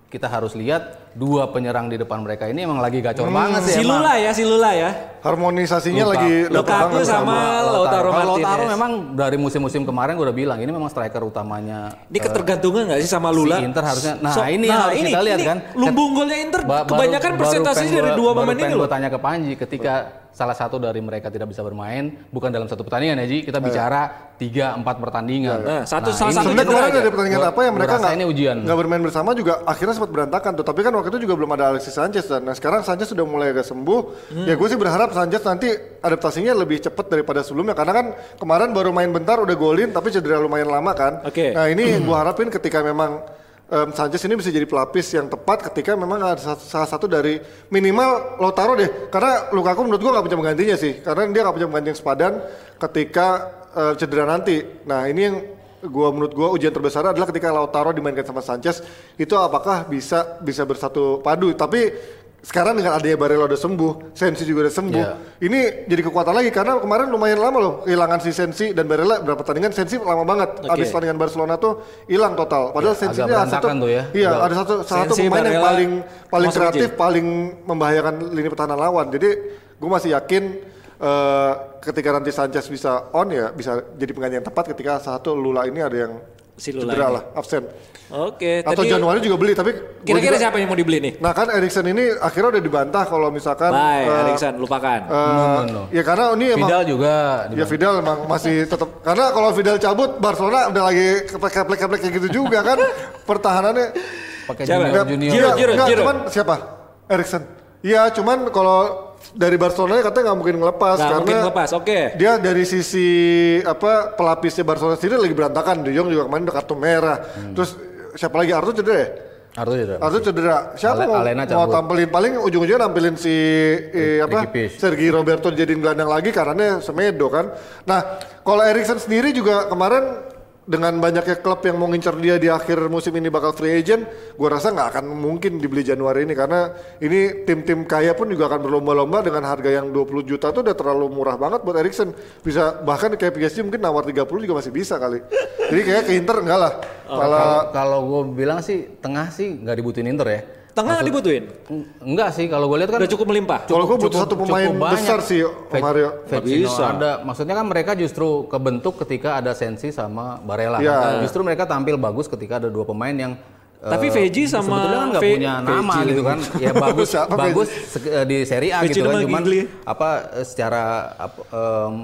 kita harus lihat dua penyerang di depan mereka ini emang lagi gacor banget sih Si emang. Lula ya, si Lula ya. Harmonisasinya Luka- lagi Lukaku banget sama Lautaro Lautaro Martinez. Lautaro memang dari musim-musim kemarin gue udah bilang ini memang striker utamanya Ini ketergantungan nggak sih sama Lula? Si Inter harusnya. Nah, So- ini yang harus kita lihat ini kan. Lumbung golnya Inter Ba- kebanyakan baru dari dua pemain ini pengen loh. gua tanya ke Panji ketika salah satu dari mereka tidak bisa bermain bukan dalam satu pertandingan ya Ji kita bicara tiga empat pertandingan Nah, satu- salah ini satu Sebenarnya kemarin ada pertandingan apa yang mereka nggak ujian. nggak bermain bersama juga akhirnya sempat berantakan tuh. Tapi kan waktu itu juga belum ada Alexis Sanchez dan nah sekarang Sanchez sudah mulai agak sembuh. Hmm. Ya gue sih berharap Sanchez nanti adaptasinya lebih cepat daripada sebelumnya karena kan kemarin baru main bentar udah golin tapi cedera lumayan lama kan. Oke. Nah ini gue harapin ketika memang em, Sanchez ini bisa jadi pelapis yang tepat ketika memang ada sa- salah satu dari minimal Lautaro deh. Karena Lukaku menurut gue nggak punya penggantinya sih. Karena dia nggak punya pengganti yang sepadan ketika eh, cedera nanti. Nah ini yang gua menurut gua ujian terbesar adalah ketika Lautaro dimainkan sama Sanchez itu apakah bisa bisa bersatu padu. Tapi sekarang dengan adanya Barella udah sembuh, Sensi juga udah sembuh. Iya. Ini jadi kekuatan lagi karena kemarin lumayan lama loh kehilangan si Sensi dan Barella berapa pertandingan Sensi lama banget. Oke. Abis pertandingan Barcelona tuh hilang total. Padahal Ya, Sensi ada satu, tuh ya. iya ada satu salah satu Sensi, pemain yang paling paling kreatif, uji. paling membahayakan lini pertahanan lawan. Jadi gue masih yakin eh, ketika nanti Sanchez bisa on ya bisa jadi pengganti yang tepat ketika satu Lula ini ada yang Si Lula cedera ini. lah, absen. Oke, Atau tadi Januari juga beli tapi kira-kira juga- siapa yang mau dibeli nih? Nah kan Erikson ini akhirnya udah dibantah kalau misalkan Bye, eh, Erikson, lupakan. eh, No, no, no. ya karena ini emang Vidal juga Ya Vidal emang masih tetap karena kalau Vidal cabut Barcelona udah lagi keplek-keplek kayak gitu juga kan pertahanannya. pakai junior junior Giroud, Iya, Giroud, enggak, Giroud. cuman siapa? Erikson. Iya, cuman kalau dari Barcelona katanya nggak mungkin ngelepas Nggak karena mungkin ngelepas, oke. dia dari sisi apa pelapisnya Barcelona sendiri lagi berantakan. De Jong juga kemarin udah kartu merah. Hmm. Terus siapa lagi Arthur cedera ya? Arthur juga Arthur cedera. Siapa Ale- mau, Alena mau cabut. tampilin paling ujung-ujungnya nampilin si eh, apa? Sergi Roberto jadiin gelandang lagi karena Semedo kan. Nah, kalau Erikson sendiri juga kemarin dengan banyaknya klub yang mau ngincar dia di akhir musim ini bakal free agent, gua rasa nggak akan mungkin dibeli Januari ini karena ini tim-tim kaya pun juga akan berlomba-lomba dengan harga yang 20 juta tuh udah terlalu murah banget buat Erikson. Bisa bahkan kayak PSG mungkin nawar 30 juga masih bisa kali. Jadi kayak ke Inter enggak lah. Malah kalau gue bilang sih tengah sih nggak dibutuhin Inter ya Tengah dibutuhin. Eng- enggak sih kalau gue lihat kan Udah cukup melimpah. Kalau gue butuh satu pemain besar sih, Ve- Mario. Vecino bisa. ada. Maksudnya kan mereka justru kebentuk ketika ada Sensi sama Barella. Iya. Kan? Justru mereka tampil bagus ketika ada dua pemain yang Tapi eh, Veji sama sebetulnya kan nggak Ve- punya nama Veji gitu kan. Ya bagus bagus eh, di Serie A Veji gitu kan. Cuman Gigli. apa eh, secara apa,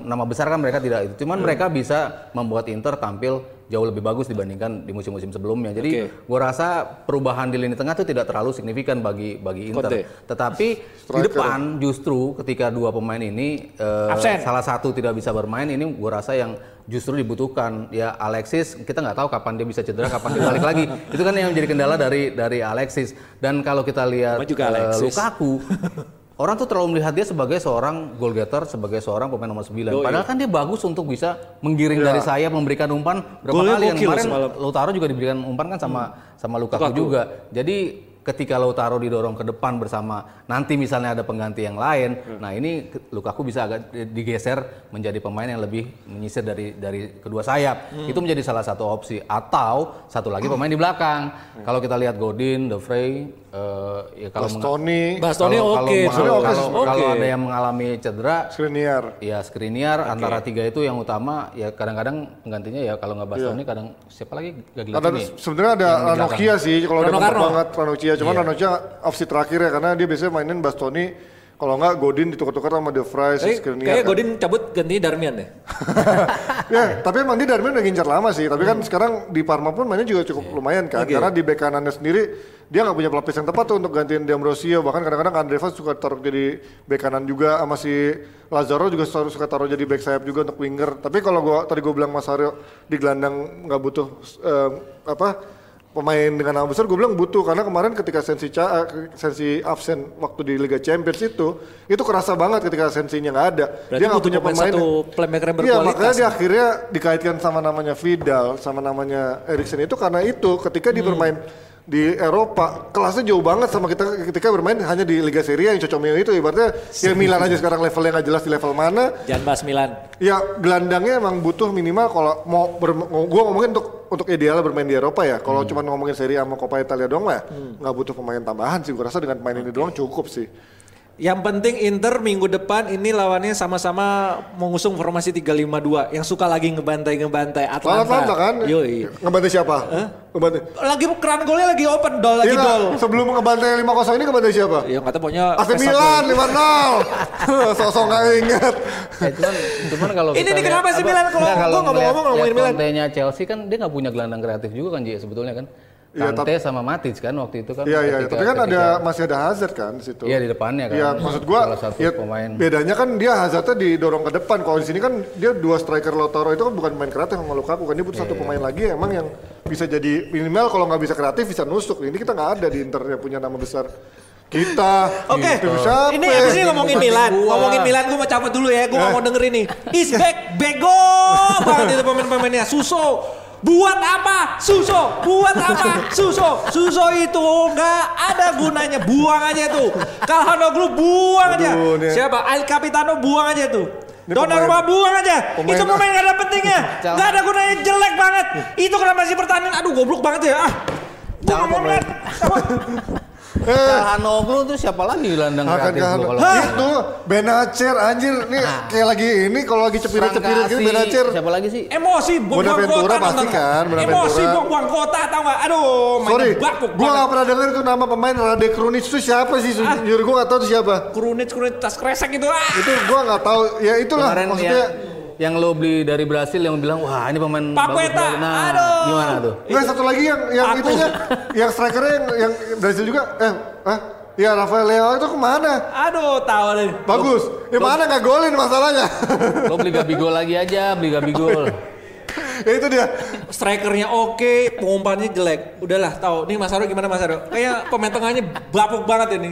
nama besar kan mereka tidak itu. Cuman mereka bisa membuat Inter tampil jauh lebih bagus dibandingkan di musim-musim sebelumnya. Jadi Oke. gua rasa perubahan di lini tengah itu tidak terlalu signifikan bagi bagi Inter. Conte. Tetapi di Striker. depan justru ketika dua pemain ini Absen. salah satu tidak bisa bermain ini gua rasa yang justru dibutuhkan ya Alexis kita nggak tahu kapan dia bisa cedera kapan dia balik lagi itu kan yang menjadi kendala dari dari Alexis dan kalau kita lihat juga Alexis. Lukaku orang tuh terlalu melihat dia sebagai seorang goal getter sebagai seorang pemain nomor 9 Yoi. padahal kan dia bagus untuk bisa menggiring dari sayap memberikan umpan berapa Golnya kali. Yang kemarin semalam. Lautaro juga diberikan umpan kan sama sama Lukaku, Lukaku. juga. Jadi ketika Lautaro didorong ke depan bersama nanti misalnya ada pengganti yang lain nah ini Lukaku bisa agak di- digeser menjadi pemain yang lebih menyisir dari dari kedua sayap. Itu menjadi salah satu opsi. Atau satu lagi pemain di belakang. Kalau kita lihat Godin, De Vrij eh, ya kalau Bastoni, Bastoni oke. kalau, Bastoni kalau, oke kalau, sih. kalau Oke. ada yang mengalami cedera Skriniar. ya Skriniar antara tiga itu yang utama ya kadang-kadang penggantinya ya kalau nggak Bastoni kadang siapa lagi Ada Gagliardini sebenarnya ada di belakang. Ranocchia sih kalau dia banget Ranocchia, cuman Iya. Ranocchia opsi terakhir ya karena dia biasanya mainin Bastoni Kalau nggak Godin ditukar-tukar sama De Vrij, Tapi Skriniar kayaknya kan. Godin cabut ganti Darmian deh. ya, tapi emang dia Darmian udah ngincar lama sih. Tapi kan sekarang di Parma pun mainnya juga cukup lumayan kan. Oke. Karena di bek kanannya sendiri dia nggak punya pelapis yang tepat tuh untuk gantiin D'Ambrosio. Bahkan kadang-kadang Andrevas suka taruh jadi bek kanan juga sama si Lazaro juga suka, suka taruh jadi bek sayap juga untuk winger. Tapi kalau gua tadi gua bilang Mas Aryo di gelandang nggak butuh eh, apa pemain dengan nama besar gue bilang butuh karena kemarin ketika sensi Ca- eh, sensi absen waktu di Liga Champions itu itu kerasa banget ketika sensinya nggak ada Berarti dia nggak punya pemain satu playmaker yang Iya berkualitas. makanya dia akhirnya dikaitkan sama namanya Vidal, sama namanya Eriksen itu karena itu ketika dia Hmm. bermain di Eropa kelasnya jauh banget sama kita ketika bermain hanya di Liga Serie A yang cocok itu. Ibaratnya ya Milan aja sekarang levelnya nggak jelas di level mana. Jangan bahas Milan. ya gelandangnya emang butuh minimal kalau mau ber, gua ngomongin untuk untuk idealnya bermain di Eropa ya. Kalau cuma ngomongin Serie A sama Coppa Italia doang lah nggak butuh pemain tambahan sih. Gua rasa dengan pemain ini doang cukup sih Yang penting Inter minggu depan ini lawannya sama-sama mengusung formasi 352 yang suka lagi ngebantai-ngebantai Atlanta. Atlanta kan Yoi. ngebantai siapa ngebantai Lagi keran golnya lagi open dol lagi Iya, dol. sebelum ngebantai 5-0 ini ngebantai siapa? Ya kata pokoknya AC Milan gol. 5-0. Sosok nggak inget. Eh, cuman, cuman kalau Ini nih kenapa sih apa- Milan kalau gua nggak mau ngomong ngomongin Milan. Kontenya Chelsea kan dia nggak punya gelandang kreatif juga kan Ji sebetulnya kan. Iya, Kante sama Matic kan waktu itu kan. Iya iya, ketika- tapi kan ada ketika- masih ada Hazard kan di situ. Iya di depannya kan. Iya, maksud gua Salah satu ya, pemain. bedanya kan dia Hazardnya didorong ke depan. Kalau di sini kan dia dua striker Lautaro itu kan bukan pemain kreatif sama Lukaku kan dia butuh Iya, satu pemain lagi emang yang bisa jadi minimal kalau nggak bisa kreatif bisa nusuk. Ini kita nggak ada di Inter yang punya nama besar. Kita. Oke, siapa? ini abis ini ngomongin Milan, gua. ngomongin Milan gue mau cabut dulu ya, gue Eh. mau denger ini. Is back, bego banget itu pemain-pemainnya. Suso, buat apa? Suso, buat apa? Suso, Suso itu nggak ada gunanya, buang aja tuh. Kalhanoglu buang aja. Aduh. Siapa? Al Capitano buang aja tuh. Donnarumma pemain- buang aja. pemain- itu pemain gak ada pentingnya, gak ada gunanya, jelek banget. Itu kenapa sih pertandingan? Aduh, goblok banget ya. Ah, Jangan pemain-. Eh, Calhanoglu tuh siapa lagi gelandang kreatif gua kalau itu Benacer anjir nih kayak lagi ini kalau lagi cepirit-cepirit gitu Benacer Siapa lagi sih? Emosi buang-buang kota pasti kan. Emosi buang-buang kota tau gak? Aduh, Sorry, bakuk gua banget. gak pernah denger itu nama pemain Rade Krunic itu siapa sih? Ah. Jujur gua gak tahu itu siapa. Krunic krunic tas kresek itu ah. Itu gua gak tahu. Ya itulah maksudnya. Yang, lo beli dari Brasil yang bilang wah ini pemain Paqueta, bagus, bagus." Nah, aduh. gimana tuh? Enggak satu lagi yang yang Aku. itunya, yang strikernya yang yang Brazil juga. Eh, ah, ya Rafael Leao itu ke mana? Aduh, tahu deh. Bagus. Ya mana nggak golin masalahnya? Lo beli Gabigol lagi aja, beli Gabigol. ya itu dia. Strikernya oke, pengumpannya jelek. Udahlah, tahu. Nih Mas Aro gimana Mas Aro? Kayak pemain tengahnya bapuk banget ini.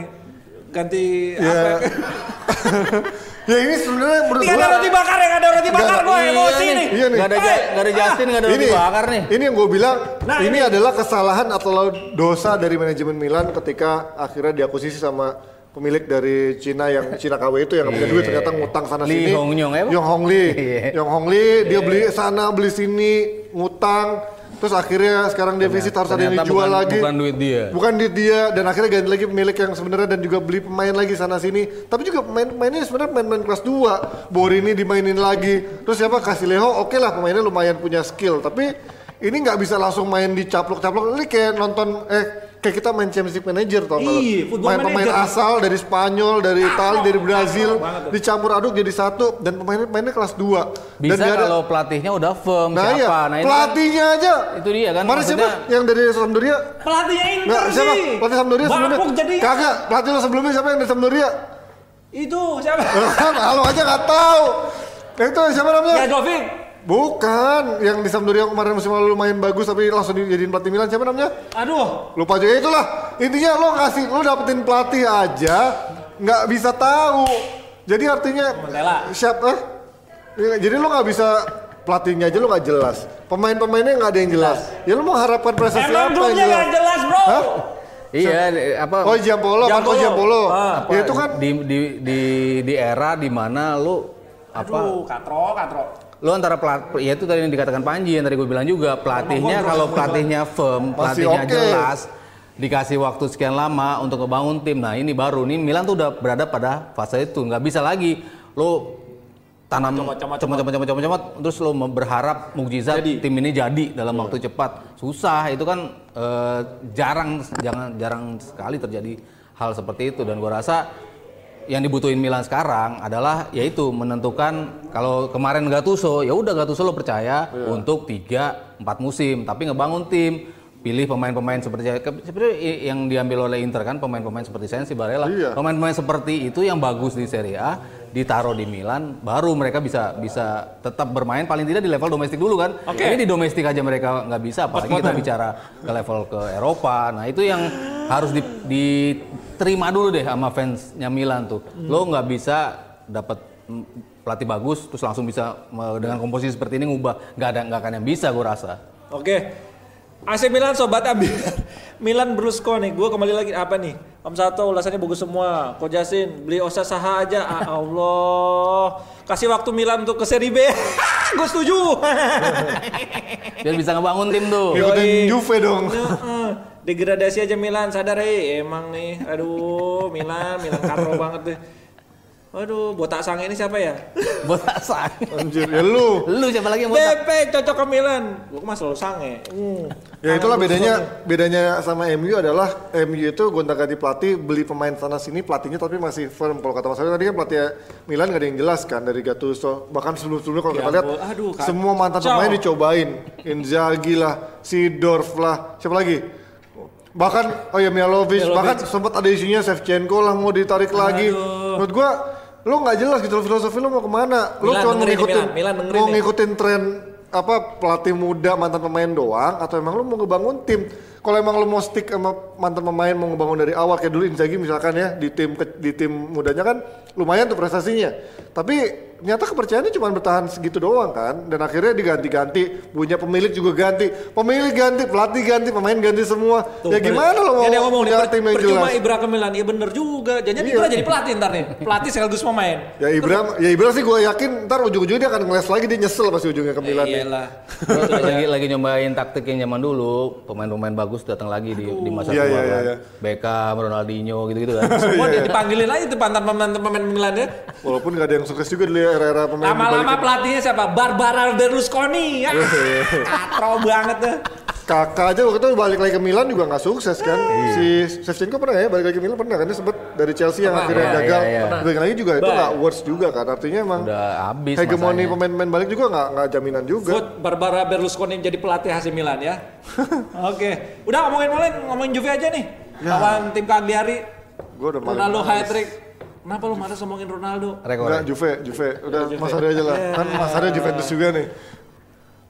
Ganti apa? Ya. ini sebenarnya menurut ada gua roti bakar ya, nggak ada roti bakar gue emosi nih. Iya nih. Gak ada, ja, nggak ada Justin, gak ada ini Roti Bakar nih. ini yang gue bilang Nah, ini, ini. adalah kesalahan atau dosa dari manajemen Milan ketika akhirnya diakuisisi sama pemilik dari Cina yang Cina KW itu yang punya duit ternyata ngutang sana sini. Hongyong, ya, Bang? Yong Hong Lee. Iya. Yong Hong Lee dia beli sana beli sini ngutang terus akhirnya sekarang defisit harus ada yang dijual bukan- lagi. bukan duit dia. Bukan duit dia dan akhirnya ganti lagi pemilik yang sebenarnya dan juga beli pemain lagi sana sini. Tapi juga pemain-pemainnya sebenarnya pemain-pemain kelas 2. Borini dimainin lagi. Terus siapa Casilejo oke lah pemainnya lumayan punya skill, tapi ini nggak bisa langsung main di caplok-caplok. Ini kayak nonton eh kayak kita main Champions League Manager tau? Iya, Football Main pemain Manager. asal dari Spanyol, dari Itali, dari Brazil dicampur aduk jadi satu dan pemain-pemainnya kelas 2. Bisa dan nggak ada- kalau pelatihnya udah firm Nah siapa. iya, Nah, kan- pelatihnya aja. itu dia kan, Kemarin siapa yang dari Sampdoria? Pelatihnya Inter Nggak, siapa? Pelatih Sampdoria sebelumnya? Jadi. Kagak, pelatih lo sebelumnya siapa yang dari Sampdoria? Itu siapa? Halo aja nggak tahu. Yang itu siapa namanya? Ya Jovic. Bukan, yang di Sampdoria kemarin musim lalu lumayan bagus tapi langsung dijadiin pelatih Milan siapa namanya? Aduh. Lupa juga itulah. Intinya lo ngasih lo dapetin pelatih aja nggak bisa tahu. Jadi artinya siapa? Ya, jadi lo nggak bisa pelatihnya aja lo nggak jelas. Pemain-pemainnya nggak ada yang jelas. Ya lo mau harapkan prestasi Emang apa yang jelas? nggak jelas bro. Hah? Iya, di- apa? Oh Giampolo, Marco Giampolo. Giampolo. Ah. Ya itu kan di di di di era di mana lu apa? Aduh, katro, katro. Lu antara pelat, ya itu tadi yang dikatakan Panji yang tadi gue bilang juga pelatihnya kalau pelatihnya firm, pelatihnya oke. jelas, dikasih waktu sekian lama untuk ngebangun tim. Nah ini baru. Nih Milan tuh udah berada pada fase itu, nggak bisa lagi lu tanam comot, terus lu berharap mukjizat Jadi. tim ini jadi dalam waktu cepat. Susah. Itu kan eh, jarang jangan jarang sekali terjadi hal seperti itu. Dan gua rasa yang dibutuhin Milan sekarang adalah yaitu menentukan kalau kemarin Gattuso ya udah Gattuso lo percaya untuk 3 4 musim tapi ngebangun tim pilih pemain-pemain seperti seperti yang diambil oleh Inter kan pemain-pemain seperti Sensi Barella. Iya. pemain-pemain seperti itu yang bagus di Serie A ditaruh di Milan baru mereka bisa bisa tetap bermain paling tidak di level domestik dulu kan. Oke. ini di domestik aja mereka nggak bisa apalagi kita bicara ke level ke Eropa. Nah itu yang harus di- diterima dulu deh sama fansnya Milan tuh lo nggak bisa dapat pelatih bagus terus langsung bisa dengan komposisi seperti ini ngubah nggak ada nggak akan yang bisa gue rasa Oke. AC Milan sobat ambil. Milan Berlusconi. Gue kembali lagi apa nih? Om Sato ulasannya bagus semua. Ko Jasin beli Osa Saha aja. Ah, Allah. Kasih waktu Milan untuk ke seri B. Gue setuju. biar bisa ngebangun tim tuh Ngikutin Yoi. Juve dong. Degradasi aja Milan, sadar eh emang nih. Aduh, Milan, Milan katro banget deh. Aduh, botak sang ini siapa ya? buat sang Anjir, ya lu. lu siapa lagi yang botak Pepe cocok ke Milan. Gue mah selalu sange. Hmm. Ya itulah bedanya bedanya sama MU adalah MU itu gonta-ganti pelatih beli pemain sana sini pelatihnya tapi masih firm kalau kata Mas Ari tadi kan pelatih Milan gak ada yang jelas kan dari Gattuso bahkan sebelum-sebelumnya kalau Ya kita lihat aduh, semua mantan pemain dicobain Inzaghi lah Sidorf lah siapa lagi bahkan oh ya Mialovic, Mialovic. bahkan sempat ada isunya Shevchenko lah mau ditarik lagi menurut gua lo nggak jelas gitu filosofi lo mau ke mana lo Milan cuma ngikutin Milan. Milan mau nih. ngikutin tren apa pelatih muda mantan pemain doang atau emang lu mau ngebangun tim kalau emang lu mau stick sama mantan pemain mau ngebangun dari awal kayak dulu Inzaghi misalkan ya di tim di tim mudanya kan lumayan tuh prestasinya tapi nyata kepercayaannya cuma bertahan segitu doang kan dan akhirnya diganti-ganti punya pemilik juga ganti pemilik ganti pelatih ganti pemain ganti semua Tuh, ya gimana lo mau Ini yang ngomong per- tim yang percuma jelas Ibra ke Milan. Iya bener juga. Jangan Iya. Ibra jadi pelatih ntar nih. Pelatih sekaligus pemain. ya Ibra ya Ibra sih gue yakin ntar ujung-ujungnya dia akan ngeles lagi dia nyesel pasti ujungnya ke Milan nih. Iyalah. Terus lagi lagi nyobain taktik yang zaman dulu, pemain-pemain bagus datang lagi di, di masa Iya, tua iya, kan. iya, iya. Beckham, Ronaldinho gitu-gitu kan. Semua dia dipanggilin aja tuh mantan pemain pemain Milan ya. walaupun gak ada yang sukses juga di era-era pemain Lama-lama pelatihnya siapa? Barbara Berlusconi. Ya. Katro banget tuh. Kakak aja waktu itu balik lagi ke Milan juga nggak sukses kan. Si Shevchenko pernah ya balik lagi ke Milan pernah kan dia sempet dari Chelsea yang Pernah, akhirnya iya, gagal. iya, iya. Balik lagi juga itu nggak worse juga kan. Artinya emang Udah habis hegemoni pemain-pemain balik juga nggak nggak jaminan juga. Foot Barbara Berlusconi jadi pelatih AC Milan ya. Oke. Udah ngomongin Milan, ngomongin Juve aja nih. Lawan tim Cagliari. Gue udah Ronaldo hat trick. Kenapa lu marah ngomongin Ronaldo? Rekor. Enggak Juve, Juve. Udah Mas Arya aja lah. Kan Mas Arya Juventus juga nih.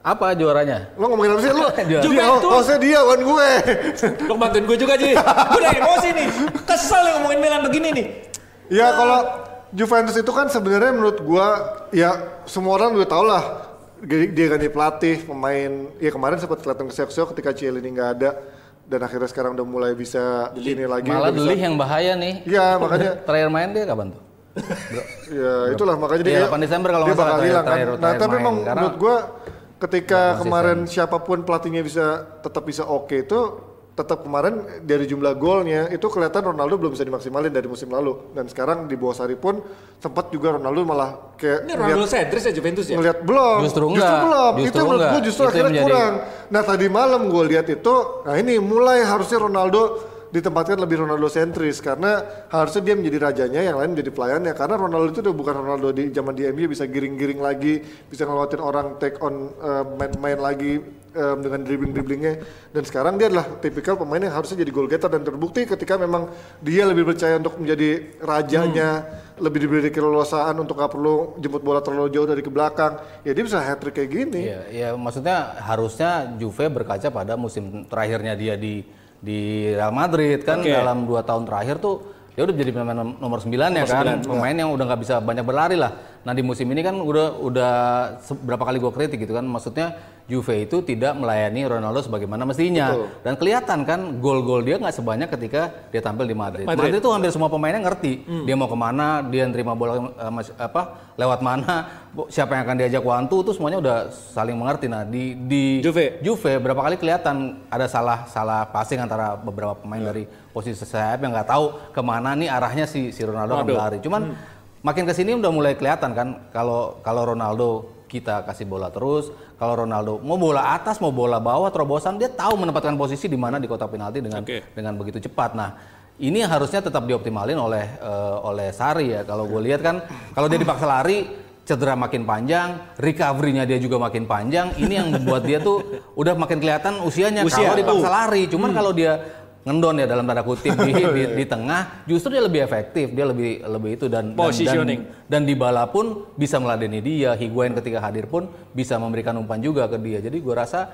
Apa juaranya? Lo ngomongin apa sih lo? Juventus. Dia, saya dia kan gue. Lu bantuin gue juga, Ji. Gue udah emosi nih. Kesel nih ngomongin Milan begini nih. Ya kalau Juventus itu kan sebenarnya menurut gua ya semua orang udah tau lah dia dia ganti pelatih, pemain. Ya kemarin sempat kelihatan keseok-seok ketika Cielini nggak ada dan akhirnya sekarang udah mulai bisa ini lagi. Malah Delih yang bahaya nih. Iya makanya Terakhir main dia kapan tuh? ya itulah makanya Iya, dia 8 Desember kalau dia bakal hilang kan. Nah tapi memang menurut gua ketika kemarin siapa pun pelatihnya bisa tetap bisa oke itu tetap kemarin dari jumlah golnya itu kelihatan Ronaldo belum bisa dimaksimalin dari musim lalu. Dan sekarang di bawah Sari pun sempat juga Ronaldo malah kayak Ini Ronaldo sentris ya Juventus ya? ngelihat belum. Justru enggak. belum. Justru itu menurut gue justru Itu akhirnya menjadi- kurang. Nah tadi malam gue lihat itu nah ini mulai harusnya Ronaldo ditempatkan lebih Ronaldo sentris karena harusnya dia menjadi rajanya yang lain menjadi pelayannya. Karena Ronaldo itu udah bukan Ronaldo di zaman di MU bisa giring-giring lagi bisa ngelewatin orang take on eh, main-main lagi eh, dengan dribbling-dribblingnya. Dan sekarang dia adalah tipikal pemain yang harusnya jadi goal getter dan terbukti ketika memang dia lebih percaya untuk menjadi rajanya lebih diberi keleluasaan untuk nggak perlu jemput bola terlalu jauh dari ke belakang. Ya dia bisa hat trick kayak gini. Iya, ya maksudnya harusnya Juve berkaca pada musim terakhirnya dia di di Real Madrid kan Oke. dalam dua tahun terakhir tuh dia udah jadi pemain nom- nomor 9 ya kan, pemain yang udah nggak bisa banyak berlari lah. Nah di musim ini kan udah udah berapa kali gua kritik gitu kan, maksudnya Juve itu tidak melayani Ronaldo sebagaimana mestinya dan kelihatan kan gol-gol dia nggak sebanyak ketika dia tampil di Madrid. Madrid. Madrid, itu hampir semua pemainnya ngerti dia mau ke mana, dia nerima bola mas- apa lewat mana, siapa yang akan diajak two itu semuanya udah saling mengerti. Nah di di Juve. Juve berapa kali kelihatan ada salah salah passing antara beberapa pemain dari posisi sayap yang nggak tahu ke mana nih arahnya si si Ronaldo akan berlari. Cuman makin ke sini udah mulai kelihatan kan kalau kalau Ronaldo kita kasih bola terus, kalau Ronaldo mau bola atas mau bola bawah terobosan dia tahu menempatkan posisi di mana di kotak penalti dengan Oke. dengan begitu cepat. Nah ini harusnya tetap dioptimalin oleh eh, oleh Sari ya. Kalau gue lihat kan kalau dia dipaksa lari cedera makin panjang, recovery-nya dia juga makin panjang. Ini yang membuat dia tuh udah makin kelihatan usianya Usia. kalau dipaksa Uh. lari. Cuman kalau dia ngendon ya dalam tanda kutip di, di, di tengah, justru dia lebih efektif, dia lebih lebih itu dan dan- Positioning. dan, dan Dybala pun bisa meladeni dia, Higuain ketika hadir pun bisa memberikan umpan juga ke dia. Jadi gue rasa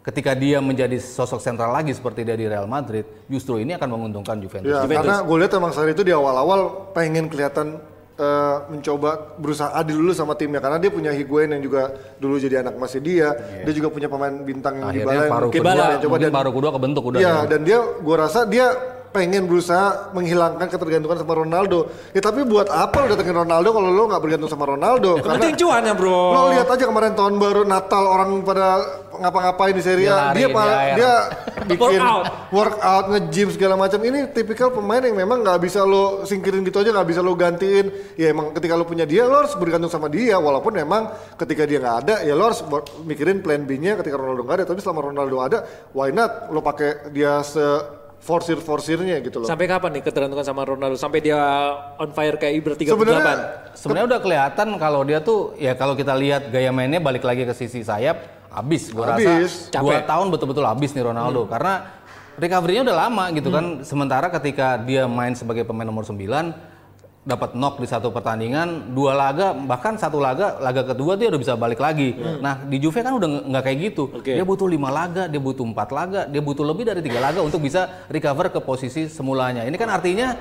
ketika dia menjadi sosok sentral lagi seperti dia di Real Madrid, justru ini akan menguntungkan Juventus. Ya, Juventus. karena gue lihat emang Sari itu di awal-awal pengen kelihatan eh, mencoba berusaha adil dulu sama timnya karena dia punya Higuain yang juga dulu jadi anak masih dia, dia juga punya pemain bintang yang Akhirnya yang paruh mungkin kedua, yang coba dan paruh kedua kebentuk udah. Iya, ya. dan dia gue rasa dia pengen berusaha menghilangkan ketergantungan sama Ronaldo. Ya tapi buat apa lo datengin Ronaldo kalau lo nggak bergantung sama Ronaldo? Yang penting cuannya bro. Lo lihat aja kemarin tahun baru Natal orang pada ngapa-ngapain di Serie Dia A. Dia di pa- air. dia bikin Workout. workout, nge-gym segala macam. Ini tipikal pemain yang memang nggak bisa lo singkirin gitu aja, nggak bisa lo gantiin. Ya emang ketika lo punya dia, lo harus bergantung sama dia. Walaupun memang ketika dia nggak ada, ya lo harus mikirin plan B-nya ketika Ronaldo nggak ada. Tapi selama Ronaldo ada, why not lo pakai dia se forsir forsirnya gitu loh. Sampai kapan nih ketergantungan sama Ronaldo? Sampai dia on fire kayak Ibra 38? Sebenarnya Sebenarnya udah kelihatan kalau dia tuh ya kalau kita lihat gaya mainnya balik lagi ke sisi sayap habis gua Habis. rasa dua Capek. tahun betul-betul habis nih Ronaldo karena recovery-nya udah lama gitu kan sementara ketika dia main sebagai pemain nomor 9 dapat knock di satu pertandingan dua laga bahkan satu laga laga kedua dia udah bisa balik lagi nah di Juve kan udah nggak kayak gitu Oke. dia butuh lima laga dia butuh empat laga dia butuh lebih dari tiga laga untuk bisa recover ke posisi semulanya ini kan artinya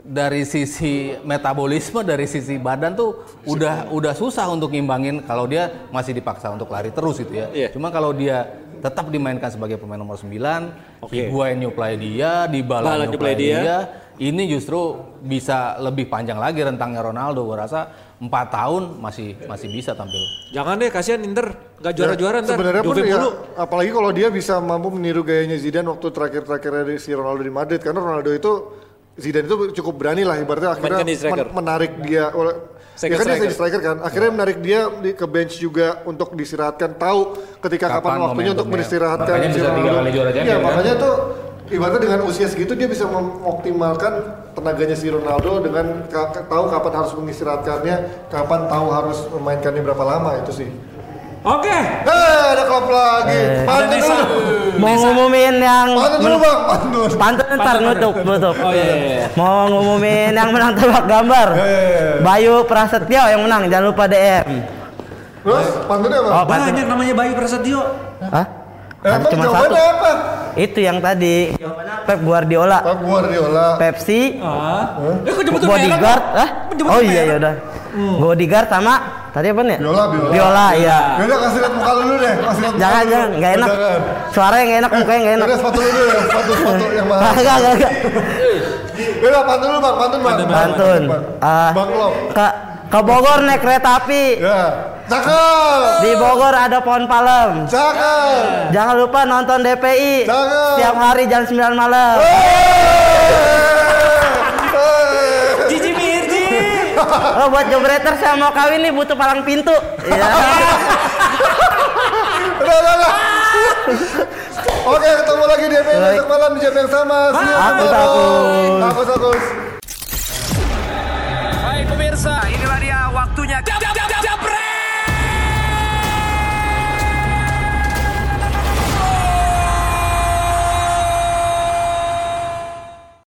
dari sisi metabolisme dari sisi badan tuh udah udah susah untuk ngimbangin kalau dia masih dipaksa untuk lari terus gitu ya. Iya. Cuma kalau dia tetap dimainkan sebagai pemain nomor 9, Oke. Higuain nyuplai dia, Dybala Bala nyuplai nyuplai dia. dia, ini justru bisa lebih panjang lagi rentangnya Ronaldo. Gua rasa 4 tahun masih masih bisa tampil. Jangan deh, kasihan Inter nggak juara-juara ntar. Ya, Sebenarnya pun ya, apalagi kalau dia bisa mampu meniru gayanya Zidane waktu terakhir-terakhirnya di si Ronaldo di Madrid karena Ronaldo itu Zidane itu cukup berani lah ibaratnya akhirnya men- menarik dia oleh Second ya kan dia striker. jadi striker kan akhirnya menarik dia di, ke bench juga untuk disirahatkan tahu ketika kapan, Kapan waktunya untuk momentumnya. menistirahatkan Makanya si bisa tiga kali juara Iya, champion, kan? makanya tuh ibaratnya dengan usia segitu dia bisa mengoptimalkan tenaganya si Ronaldo dengan tahu kapan harus mengistirahatkannya kapan tahu harus memainkannya berapa lama itu sih Oke. Eh, ada klub lagi. Pantun Nesa. dulu. Mau ngumumin yang Pantun dulu, Bang. Pantun. Pantun ntar nutup nutup. Oh iya, iya, iya. Mau ngumumin yang menang tebak gambar. Bayu Prasetyo yang menang, jangan lupa DM. Terus pantunnya apa? Oh, pantun. Banyak namanya Bayu Prasetyo. Hah? Eh, Ada Emang cuma satu. apa? Itu yang tadi. Pep Guardiola, Pak Guardiola. Pepsi, Ah. Eh, kok nyebutin Bodyguard, ah? Oh iya ya udah. Bodyguard sama tadi apa nih? Biola, biola. Biola, iya. Yaudah kasih lihat muka lu dulu deh. Kasih lihat Jangan lu. jangan, nggak enak. Suaranya nggak enak, mukanya nggak enak. Yaudah sepatu lu dulu ya. Sepatu sepatu yang mana? Enggak enggak enggak. Yaudah pantun dulu bang. Pantun bang. Pantun. Ah, Bang Lop. ke ke Bogor naik kereta api. Ya. Cakep. Di Bogor ada pohon palem. Cakep. Jangan lupa nonton DPI Jangan. setiap hari jam 9 malam. Jiji Mirji. Oh buat jobreter saya mau kawin nih butuh palang pintu. Iya. Udah, udah, udah. Oke, ketemu lagi di episode besok malam di jam yang sama. Aku takut. Aku takut. Baik pemirsa, inilah dia waktunya.